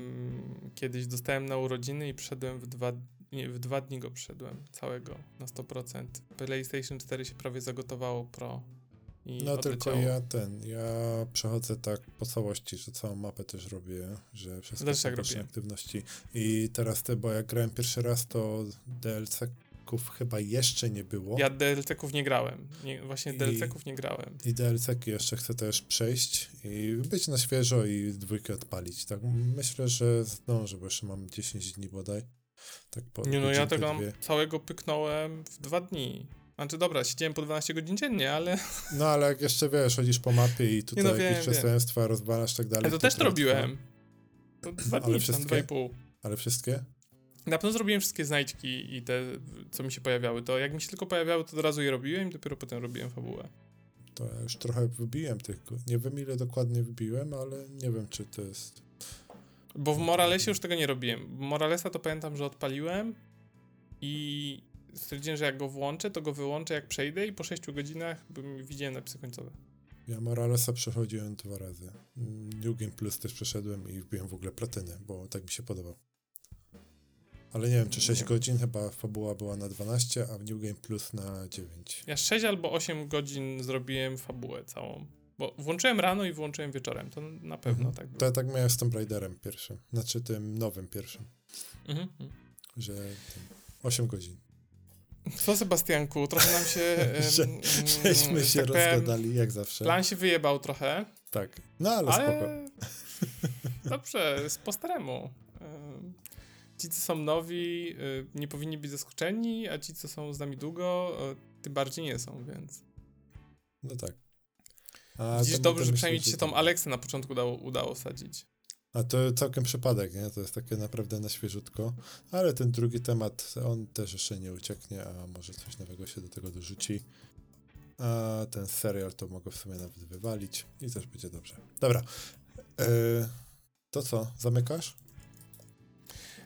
kiedyś, dostałem na urodziny i przyszedłem w dwa, nie, w dwa dni go przyszedłem całego na 100%. PlayStation 4 się prawie zagotowało Pro i No tylko ja ten, ja przechodzę tak po całości, że całą mapę też robię, że wszystkie Też tak robię. aktywności. I teraz te, bo jak grałem pierwszy raz, to DLC-ków chyba jeszcze nie było. Ja DLC-ków nie grałem. Nie, właśnie DLC-ków nie grałem. I DLC-ki jeszcze chcę też przejść i być na świeżo i dwójkę odpalić. Tak myślę, że zdążę, bo jeszcze mam 10 dni bodaj. Tak po Nie no, ja tego mam, dwie. całego pyknąłem w dwa dni. Znaczy dobra, siedziałem po 12 godzin dziennie, ale, No ale jak jeszcze wiesz, chodzisz po mapie i tutaj no, jakieś wiem, wiem. przestępstwa rozwalasz tak dalej. ale to też trochę robiłem. To dwa Ale dni, tam wszystkie? dwa i pół. Ale wszystkie? Na pewno zrobiłem wszystkie znajdźki i te, co mi się pojawiały. To jak mi się tylko pojawiały, to od razu je robiłem i dopiero potem robiłem fabułę. To ja już trochę wybiłem tych. Nie wiem ile dokładnie wybiłem, ale nie wiem czy to jest. Bo w Moralesie już tego nie robiłem. Moralesa to pamiętam, że odpaliłem i stwierdziłem, że jak go włączę, to go wyłączę jak przejdę i po 6 godzinach bym widziałem napisy końcowe. Ja Moralesa przechodziłem dwa razy. New Game Plus też przeszedłem i wbiłem w ogóle platynę, bo tak mi się podobał. Ale nie wiem, czy 6 Nie. godzin, chyba fabuła była na 12, a w New Game Plus na 9. Ja 6 albo 8 godzin zrobiłem fabułę całą. Bo włączyłem rano i włączyłem wieczorem. To na pewno Mhm. tak było. To ja tak miałem z Tomb Raiderem pierwszym, znaczy tym nowym pierwszym, Mhm. mhm. że tym 8 godzin. Co Sebastianku, trochę nam się... Że- Żeśmy że się tak rozgadali, jak zawsze. Plan się wyjebał trochę, Tak, no ale, spoko. ale dobrze, z po staremu. Em, Ci, co są nowi, y, nie powinni być zaskoczeni, a ci, co są z nami długo, y, tym bardziej nie są, więc... No tak. A Widzisz, dobrze, że przynajmniej ci się tą tak. Aleksę na początku udało, udało sadzić. A to całkiem przypadek, nie? To jest takie naprawdę na świeżutko. Ale ten drugi temat, on też jeszcze nie ucieknie, a może coś nowego się do tego dorzuci. A ten serial to mogę w sumie nawet wywalić i też będzie dobrze. Dobra. E, to co, zamykasz?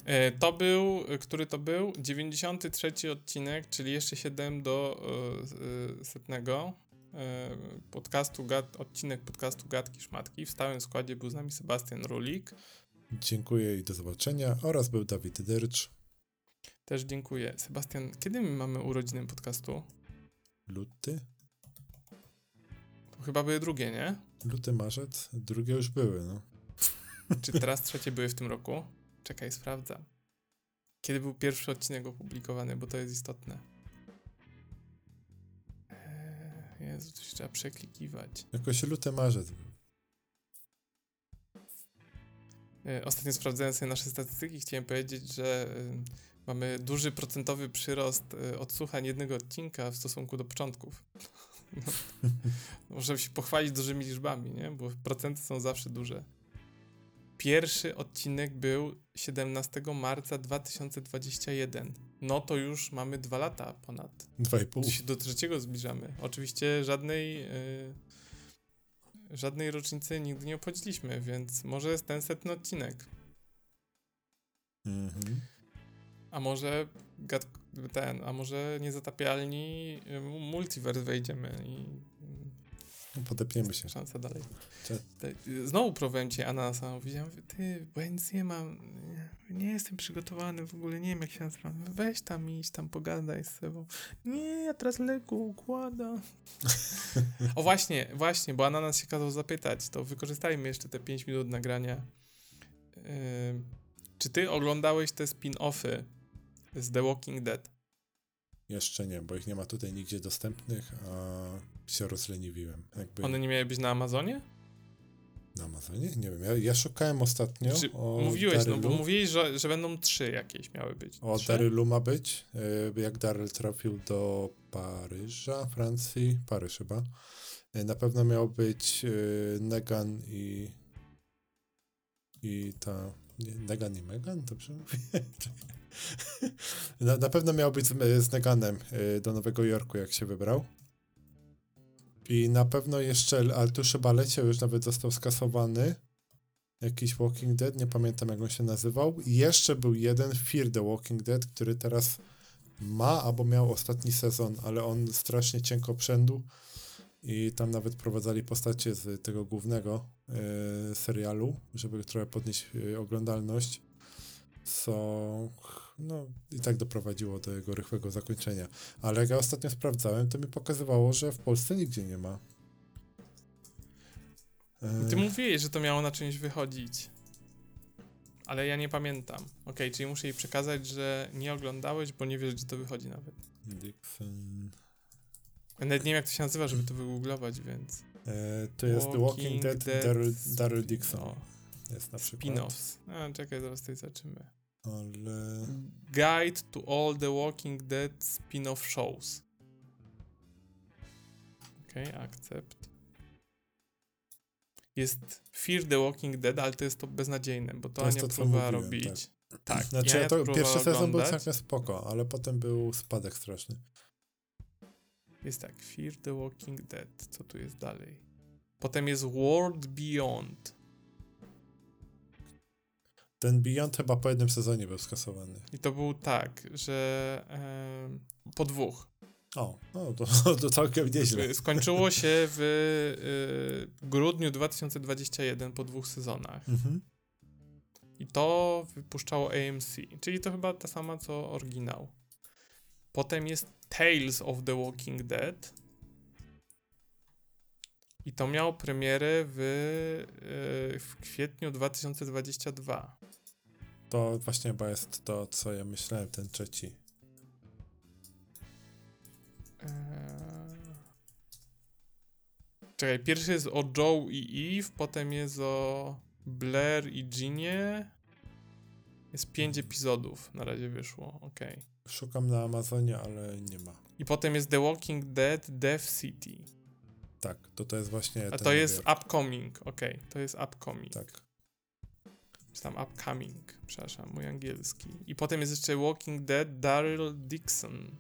E, To był, który to był? 93 odcinek, czyli jeszcze 7 do e, setnego podcastu, gad, odcinek podcastu Gadki Szmatki. W stałym składzie był z nami Sebastian Rulik. Dziękuję i do zobaczenia. Oraz był Dawid Dyrcz. Też dziękuję. Sebastian, kiedy my mamy urodziny podcastu? Luty? To chyba były drugie, nie? Luty, marzec? Drugie już były, no. Czy teraz trzecie były w tym roku? Czekaj, sprawdzam. Kiedy był pierwszy odcinek opublikowany, bo to jest istotne. Jezu, coś trzeba przeklikiwać. Jakoś luty, marzec był. E, Ostatnio sprawdzając sobie nasze statystyki, chciałem powiedzieć, że e, mamy duży procentowy przyrost e, odsłuchań jednego odcinka w stosunku do początków. No, Możemy się pochwalić dużymi liczbami, nie? Bo procenty są zawsze duże. Pierwszy odcinek był 17 marca 2021. No to już mamy dwa lata ponad. Dwa i pół. się do trzeciego zbliżamy. Oczywiście żadnej, y, żadnej rocznicy nigdy nie obchodziliśmy, więc może jest ten setny odcinek. Mhm. A może gad, ten, a może niezatapialni y, multiverse wejdziemy i Podepniemy się. szansa dalej. Cze- Znowu próbowałem cię Ananasa, powiedziałem, ty, bo ja nic nie mam, nie, jestem przygotowany w ogóle, nie wiem jak się nazywam. Weź tam iść, tam pogadaj z sobą. Nie, ja teraz lekko układam. o właśnie, właśnie, bo Ananas się kazał zapytać, to wykorzystajmy jeszcze te 5 minut nagrania. Yy, czy ty oglądałeś te spin-offy z The Walking Dead? Jeszcze nie, bo ich nie ma tutaj nigdzie dostępnych, a się rozleniwiłem. Jakby One nie miały być na Amazonie? na Amazonie? Nie wiem, ja, ja szukałem ostatnio Czy, o mówiłeś, no bo Darylu. mówiłeś, że, że będą trzy jakieś miały być. O Trzy? Darylu ma być, y, jak Daryl trafił do Paryża, Francji, Paryż chyba. Y, Na pewno miał być y, Negan i i ta nie, Negan i Megan, dobrze mówię? Na, na pewno miał być z, z Neganem do Nowego Jorku, jak się wybrał. I na pewno jeszcze, ale tu chyba leciał, już nawet został skasowany. Jakiś Walking Dead, nie pamiętam jak on się nazywał. I jeszcze był jeden Fear the Walking Dead, który teraz ma albo miał ostatni sezon, ale on strasznie cienko przędł. I tam nawet prowadzali postacie z tego głównego e, serialu, żeby trochę podnieść e, oglądalność. Co no i tak doprowadziło do jego rychłego zakończenia. Ale jak ja ostatnio sprawdzałem, to mi pokazywało, że w Polsce nigdzie nie ma. E, Ty mówiłeś, że to miało na czymś wychodzić. Ale ja nie pamiętam. Okej, czyli muszę jej przekazać, że nie oglądałeś, bo nie wiesz, gdzie to wychodzi nawet. Dixon. Nawet nie wiem, jak to się nazywa, żeby to wygooglować, więc... E, to jest The Walking Dead, Daryl, Daryl Dixon. O, Jest na przykład. spin-offs. A, czekaj, zaraz tutaj zobaczymy. Ale... Guide to all the Walking Dead spin-off shows. Okej, akcept. Jest Fear the Walking Dead, ale to jest to beznadziejne, bo to, To Ania to, próbowała mówiłem, robić. Tak, Znaczy, Ania ja to, pierwszy sezon był całkiem spoko, ale potem był spadek straszny. Jest tak, Fear the Walking Dead. Co tu jest dalej? Potem jest World Beyond. Ten Beyond chyba po jednym sezonie był skasowany. I to był tak, że po dwóch. O, no to, to całkiem nieźle. Skończyło się w y, grudniu 2021 po dwóch sezonach. Mhm. I to wypuszczało AMC, czyli to chyba ta sama co oryginał. Potem jest Tales of the Walking Dead. I to miało premierę w, y, w kwietniu 2022. To właśnie chyba jest to, co ja myślałem, ten trzeci. Eee... Czekaj, pierwszy jest o Joe i Eve, potem jest o Blair i Ginie. Jest pięć epizodów, na razie wyszło, okej. Szukam na Amazonie, ale nie ma. I potem jest The Walking Dead Death City. Tak, to to jest właśnie A to jest upcoming, okej, to jest upcoming. Tak. Czy tam upcoming, przepraszam, mój angielski. I potem jest jeszcze Walking Dead Daryl Dixon.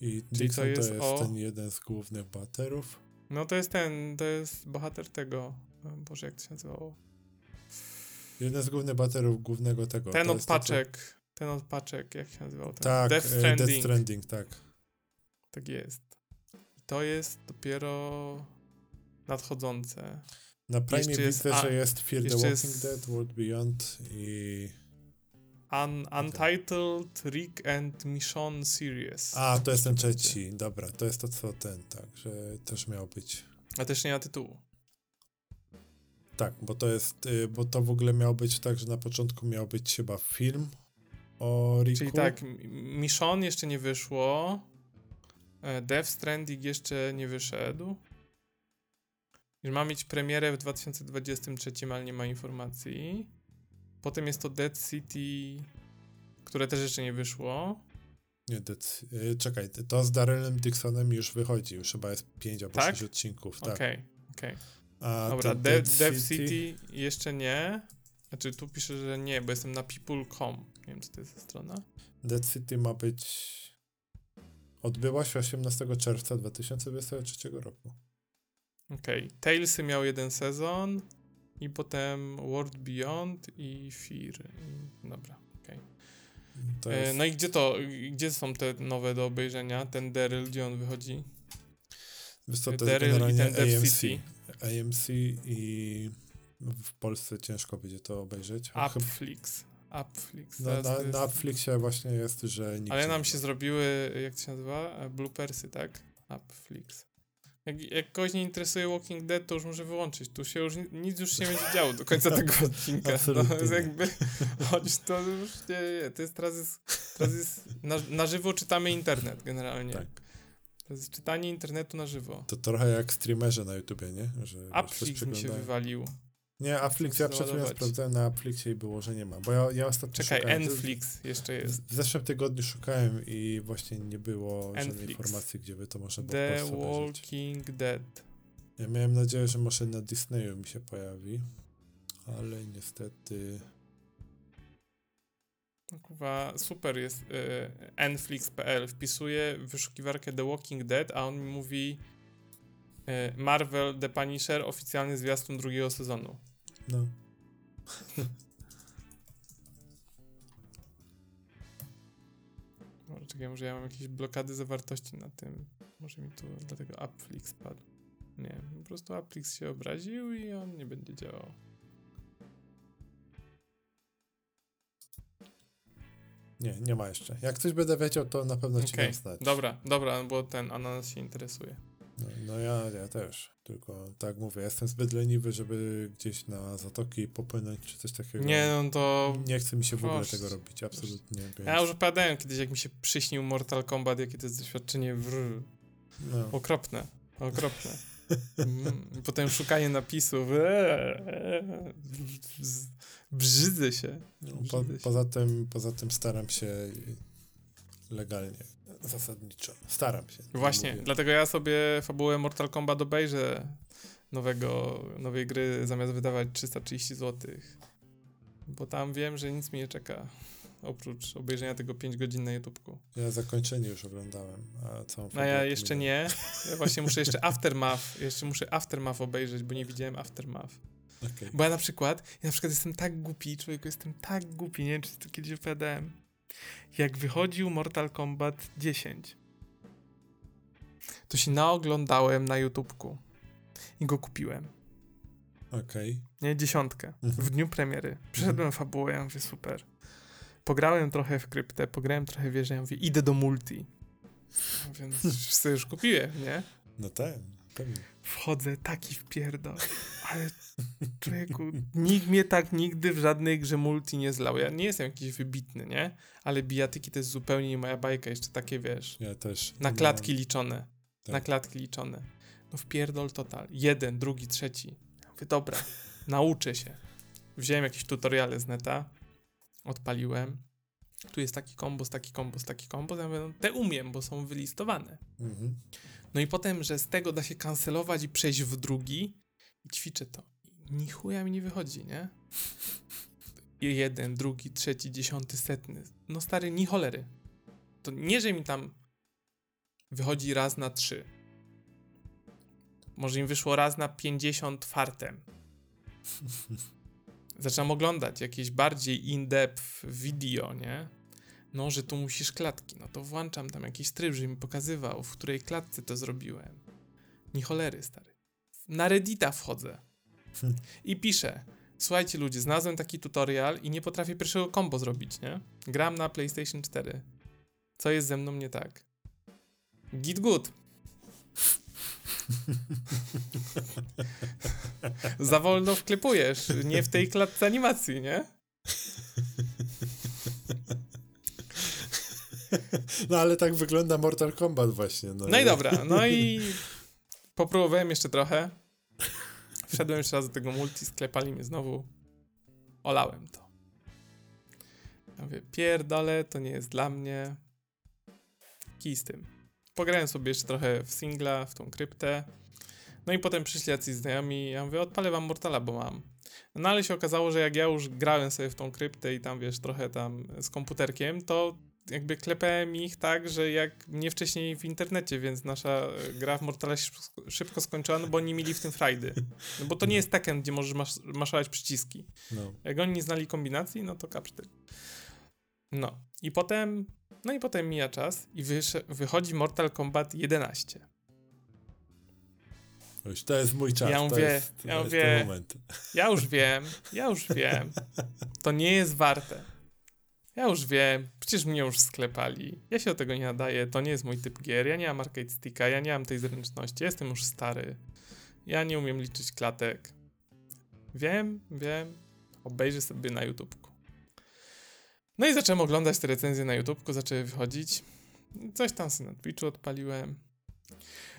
I to Dixon to jest jest, o- ten jeden z głównych baterów. No to jest ten, to jest bohater tego. Boże, jak to się nazywało? Jeden z głównych baterów głównego tego. Ten to od to, paczek, ten od paczek, jak się nazywał? Ten? Tak, Death e, Stranding. Death Stranding, tak. Tak jest. I to jest dopiero nadchodzące. Na Prime Jeszcze jest widzę, a- że jest Fear the Walking jest- Dead, World Beyond i... Un Untitled Rick and Michonne Series. A, to jest ten trzeci. Dobra, to jest to, co ten, tak, że też miał być. A też nie ma tytułu. Tak, bo to jest, y, bo to w ogóle miał być tak, że na początku miał być chyba film o Riku. Czyli tak, Michonne jeszcze nie wyszło. e, Death Stranding jeszcze nie wyszedł. Już ma mieć premierę w 2023, ale nie ma informacji. Potem jest to Dead City, które też jeszcze nie wyszło. Nie, Dead, y, czekaj, to z Darylem Dixonem już wychodzi, już chyba jest 5 albo Tak? 6 odcinków, tak. Okej, okej. A Dobra, to Dead, Death City jeszcze nie. Znaczy tu pisze, że nie, bo jestem na people.com. Nie wiem, co to jest za strona. Dead City ma być... Odbyła się 18 czerwca 2023 roku. Okej. Talesy miał jeden sezon i potem World Beyond i Fear. I, dobra, okej. To E, jest... No i gdzie to, gdzie są te nowe do obejrzenia? Ten Daryl, gdzie on wychodzi? Daryl i ten AMC. City. AMC i w Polsce ciężko będzie to obejrzeć. Upflix. Upflix. No, na, to jest- na Netflixie właśnie jest, że nikt Ale nam się zrobiły, jak to się nazywa? Bloopersy, tak? Upflix. Jak, jak kogoś nie interesuje Walking Dead, to już może wyłączyć. Tu się już ni- nic już się nie będzie działo do końca tego odcinka. No, Absolutnie jest jakby, choć to już nie, nie. To jest teraz jest, teraz jest na, na żywo czytamy internet generalnie. Tak. To jest czytanie internetu na żywo. To trochę jak streamerzy na YouTubie, nie? Że Upflix mi się wywalił. Nie, Upflix, ja przed chwilą załadować. sprawdzałem na Upflixie i było, że nie ma. Bo ja, ja ostatnio Czekaj, szukałem. Enflix jeszcze jest. W zeszłym tygodniu szukałem i właśnie nie było żadnej Enflix. informacji, gdzie by to można było The obejrzeć. Walking Dead. Ja miałem nadzieję, że może na Disneyu mi się pojawi, ale niestety... No Kurwa, super jest y, Enflix.pl. Wpisuję w wyszukiwarkę The Walking Dead, a on mi mówi y, Marvel The Punisher, oficjalny zwiastun drugiego sezonu. No. Może czekaj, może ja mam jakieś blokady zawartości na tym. Może mi tu dlatego Upflix padł. Nie, po prostu Upflix się obraził i on nie będzie działał. Nie, nie ma jeszcze. Jak coś będę wiedział, to na pewno ci dam znać. dobra, dobra, bo ten ananas się interesuje. No, no ja, ja też. Tylko tak mówię, jestem zbyt leniwy, żeby gdzieś na zatoki popłynąć czy coś takiego. Nie, no to Nie chce mi się w ogóle Proszę. tego robić, absolutnie. Więc, Ja już opowiadałem kiedyś, jak mi się przyśnił Mortal Kombat, jakie to jest doświadczenie wr... no. okropne, okropne. Mm, Potem szukanie napisów. eee, z- Brzydzę się. No, po, Brzydzę się. poza, tym, poza tym staram się legalnie, zasadniczo. Staram się. nie Właśnie, mówię. dlatego ja sobie fabułę Mortal Kombat obejrzę nowego, nowej gry, zamiast wydawać 330 zł. Bo tam wiem, że nic mi nie czeka. Oprócz obejrzenia tego 5 godzin na YouTubeku. Ja zakończenie już oglądałem, a całą No ja jeszcze nie. Ja właśnie muszę jeszcze Aftermath, jeszcze muszę Aftermath obejrzeć, bo nie widziałem Aftermath. Okej. Bo ja na przykład, ja na przykład jestem tak głupi, człowieku, jestem tak głupi, nie wiem, czy to kiedyś opowiadałem. Jak wychodził Mortal Kombat 10, to się naoglądałem na YouTubeku i go kupiłem. Okej. Nie, dziesiątkę. Mhm. W dniu premiery. Przeszedłem fabułę, ja mówię, super. Pograłem trochę w kryptę, pograłem trochę w wieżę, ja mówię, idę do multi. No, sobie już kupiłem, nie? No tak, pewnie. Wchodzę, taki wpierdol. Ale człowieku, nikt mnie tak nigdy w żadnej grze multi nie zlał. Ja nie jestem jakiś wybitny, nie? Ale bijatyki to jest zupełnie nie moja bajka. Jeszcze takie, wiesz, Ja też. na no, klatki liczone. Tak. Na klatki liczone. No wpierdol total. Jeden, drugi, trzeci. Ja mówię, dobra, nauczę się. Wziąłem jakieś tutoriale z neta, odpaliłem. Tu jest taki kombos, taki kombos, taki kombos. Ja mówię, no, te umiem, bo są wylistowane. Mhm. No i potem, że z tego da się kancelować i przejść w drugi i ćwiczę to. I ni chuja mi nie wychodzi, nie? Jeden, drugi, trzeci, dziesiąty, setny. No stary, ni cholery. To nie, że mi tam wychodzi raz na trzy. Może im wyszło raz na 50 fartem. zaczynam oglądać jakieś bardziej in-depth video, nie? No, że tu musisz klatki. No to włączam tam jakiś tryb, żeby mi pokazywał, w której klatce to zrobiłem. Ni cholery, stary. Na Reddita wchodzę i piszę. Słuchajcie ludzie, znalazłem taki tutorial i nie potrafię pierwszego combo zrobić, nie? Gram na PlayStation 4. Co jest ze mną nie tak? Git good. Za wolno wklepujesz, nie w tej klatce animacji, nie? No ale tak wygląda Mortal Kombat właśnie. No, No i dobra, no i popróbowałem jeszcze trochę. Wszedłem jeszcze raz do tego multi, sklepali mnie znowu. Olałem to. Ja mówię, pierdolę, to nie jest dla mnie. Kij z tym. Pograłem sobie jeszcze trochę w singla, w tą kryptę. No i potem przyszli jacyś znajomi, ja mówię, odpalę wam Mortala, bo mam. No ale się okazało, że jak ja już grałem sobie w tą kryptę i tam, wiesz, trochę tam z komputerkiem, to jakby klepałem ich tak, że jak nie wcześniej w internecie, więc nasza e, gra w Mortala się szybko- skończyła, no bo oni mieli w tym frajdy. No bo to nie jest Tekken, gdzie możesz maszować przyciski. No. Jak oni nie znali kombinacji, no to kapsztyk. No. I potem, no i potem mija czas i wychodzi Mortal Kombat 11. Już to jest mój czas. Ja mówię- jest, ja mówię-. Ja już wiem, ja już wiem. To nie jest warte. Ja już wiem, przecież mnie już sklepali. Ja się do tego nie nadaję, to nie jest mój typ gier. Ja nie mam arcade sticka, ja nie mam tej zręczności, jestem już stary. Ja nie umiem liczyć klatek. Wiem, wiem. Obejrzę sobie na YouTubku. No i zacząłem oglądać te recenzje na YouTubku, zaczęły wychodzić. Coś tam sobie na Twitchu odpaliłem.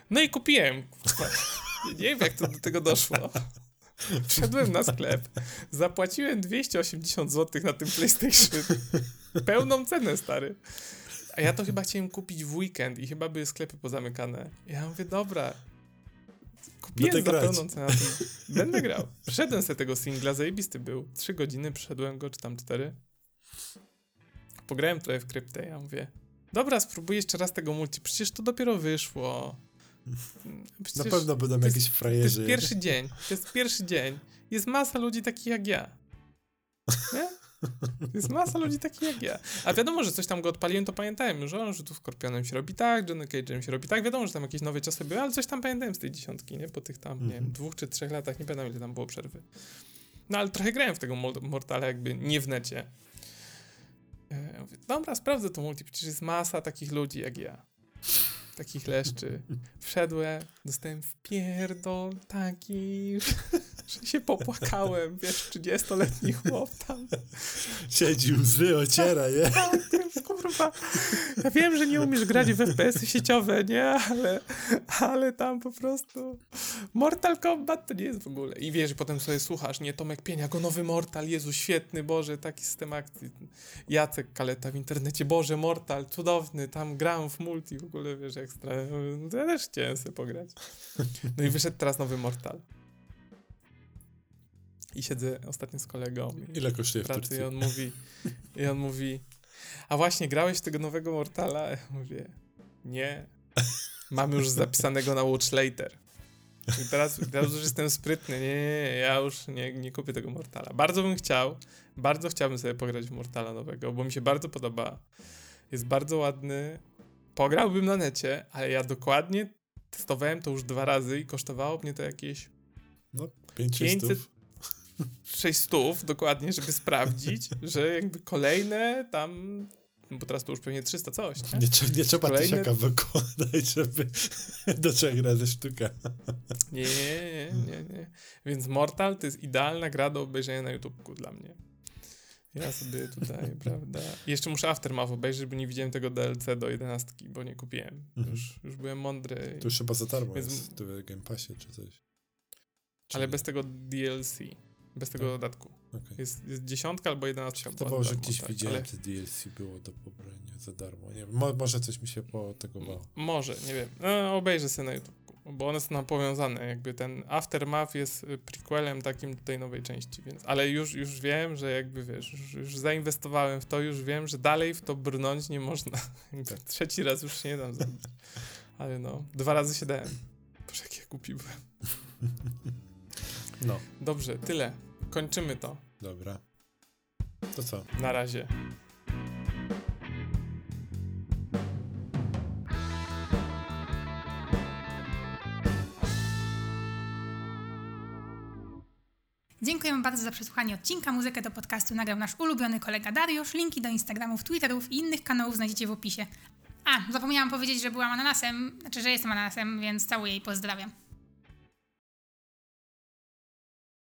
No i kupiłem. Nie wiem, jak to do tego doszło. Wszedłem na sklep, zapłaciłem 280 zł na tym PlayStation. Pełną cenę, stary. A ja to chyba chciałem kupić w weekend i chyba były sklepy pozamykane. Ja mówię, dobra. Kupiłem Będę za pełną cenę. Będę grał. Przeszedłem sobie tego singla, zajebisty był. Trzy godziny przeszedłem go, czy tam cztery. Pograłem trochę w kryptę, ja mówię, dobra, spróbuję jeszcze raz tego multi, przecież to dopiero wyszło. Na Przecież pewno będą to jest- jakieś to jest frajerzy. pierwszy dzień. To jest pierwszy dzień. Jest masa ludzi takich jak ja. Nie? Jest masa ludzi takich jak ja. A wiadomo, że coś tam go odpaliłem, to pamiętałem już, o, że tu Skorpionem się robi tak, Johnny Cage'em się robi tak. Wiadomo, że tam jakieś nowe ciosy były, ale coś tam pamiętałem z tej dziesiątki, nie? Po tych tam, nie wiem, Mhm. dwóch czy trzech latach, nie pamiętam ile tam było przerwy. No ale trochę grałem w tego Mortala jakby nie w necie. E, ja mówię, dobra, sprawdzę to multi, przecież jest masa takich ludzi jak ja. Takich leszczy. Wszedłem, dostałem w pierdol taki, że się popłakałem, wiesz, 30-letni chłop tam. Siedzi łzy, ociera, nie? Tak, kurwa. Ja wiem, że nie umiesz grać w FPS-y sieciowe, nie? Ale, ale tam po prostu Mortal Kombat to nie jest w ogóle. I wiesz, potem sobie słuchasz, nie? Tomek Pienia, go nowy Mortal, Jezu, świetny, Boże, taki system akcji. Jacek Kaleta w internecie, Boże, Mortal, cudowny, tam gram w multi, w ogóle, wiesz, ekstra. No ja też chciałem sobie pograć. No i wyszedł teraz nowy Mortal. I siedzę ostatnio z kolegą. Ile kosztuje w pracy Turcji? i on mówi, i on mówi, a właśnie grałeś tego nowego Mortala? Ja mówię, nie, mam już zapisanego na Watch Later. I teraz, teraz już jestem sprytny, nie, nie, nie, ja już nie, nie kupię tego Mortala. Bardzo bym chciał, bardzo chciałbym sobie pograć w Mortala nowego, bo mi się bardzo podoba. Jest bardzo ładny. Pograłbym na necie, ale ja dokładnie testowałem to już dwa razy i kosztowało mnie to jakieś 500 500 600 dokładnie, żeby sprawdzić, że jakby kolejne tam, no bo teraz to już pewnie 300 coś, nie? Nie, nie trzeba Kolejne- tysiaka wykładać, żeby do trzech razy sztuka. Nie, nie, nie, nie. Więc Mortal to jest idealna gra do obejrzenia na YouTubeku dla mnie. Ja sobie tutaj, prawda. Jeszcze muszę Aftermath obejrzeć, bo nie widziałem tego DLC do 11, bo nie kupiłem. Mhm. Już, już byłem mądry. To już chyba za darmo Więc- jest w Game Passie czy coś. Czy Ale nie? bez tego DLC. Bez tego Tak. dodatku. Okej. Jest, jest dziesiątka albo jedenastka. Wydawało, że gdzieś tak, widziałem ale- DLC było do pobrania za darmo. Nie mo- może coś mi się potegowało. Może, nie wiem. No, obejrzę sobie na YouTube, bo one są nam powiązane. Jakby ten Aftermath jest y, prequelem takim tej nowej części, więc. Ale już, już wiem, że jakby wiesz, już, już zainwestowałem w to, już wiem, że dalej w to brnąć nie można. Tak. Trzeci raz już się nie dam zrobić. Ale no, dwa razy się dałem. Boże, jak ja kupiłem. No, Dobrze, tyle. Kończymy to. Dobra. To co? Na razie. Dziękujemy bardzo za przesłuchanie odcinka. Muzykę do podcastu nagrał nasz ulubiony kolega Dariusz. Linki do Instagramów, Twitterów i innych kanałów znajdziecie w opisie. A, zapomniałam powiedzieć, że byłam ananasem, znaczy, że jestem ananasem, więc całuję i pozdrawiam.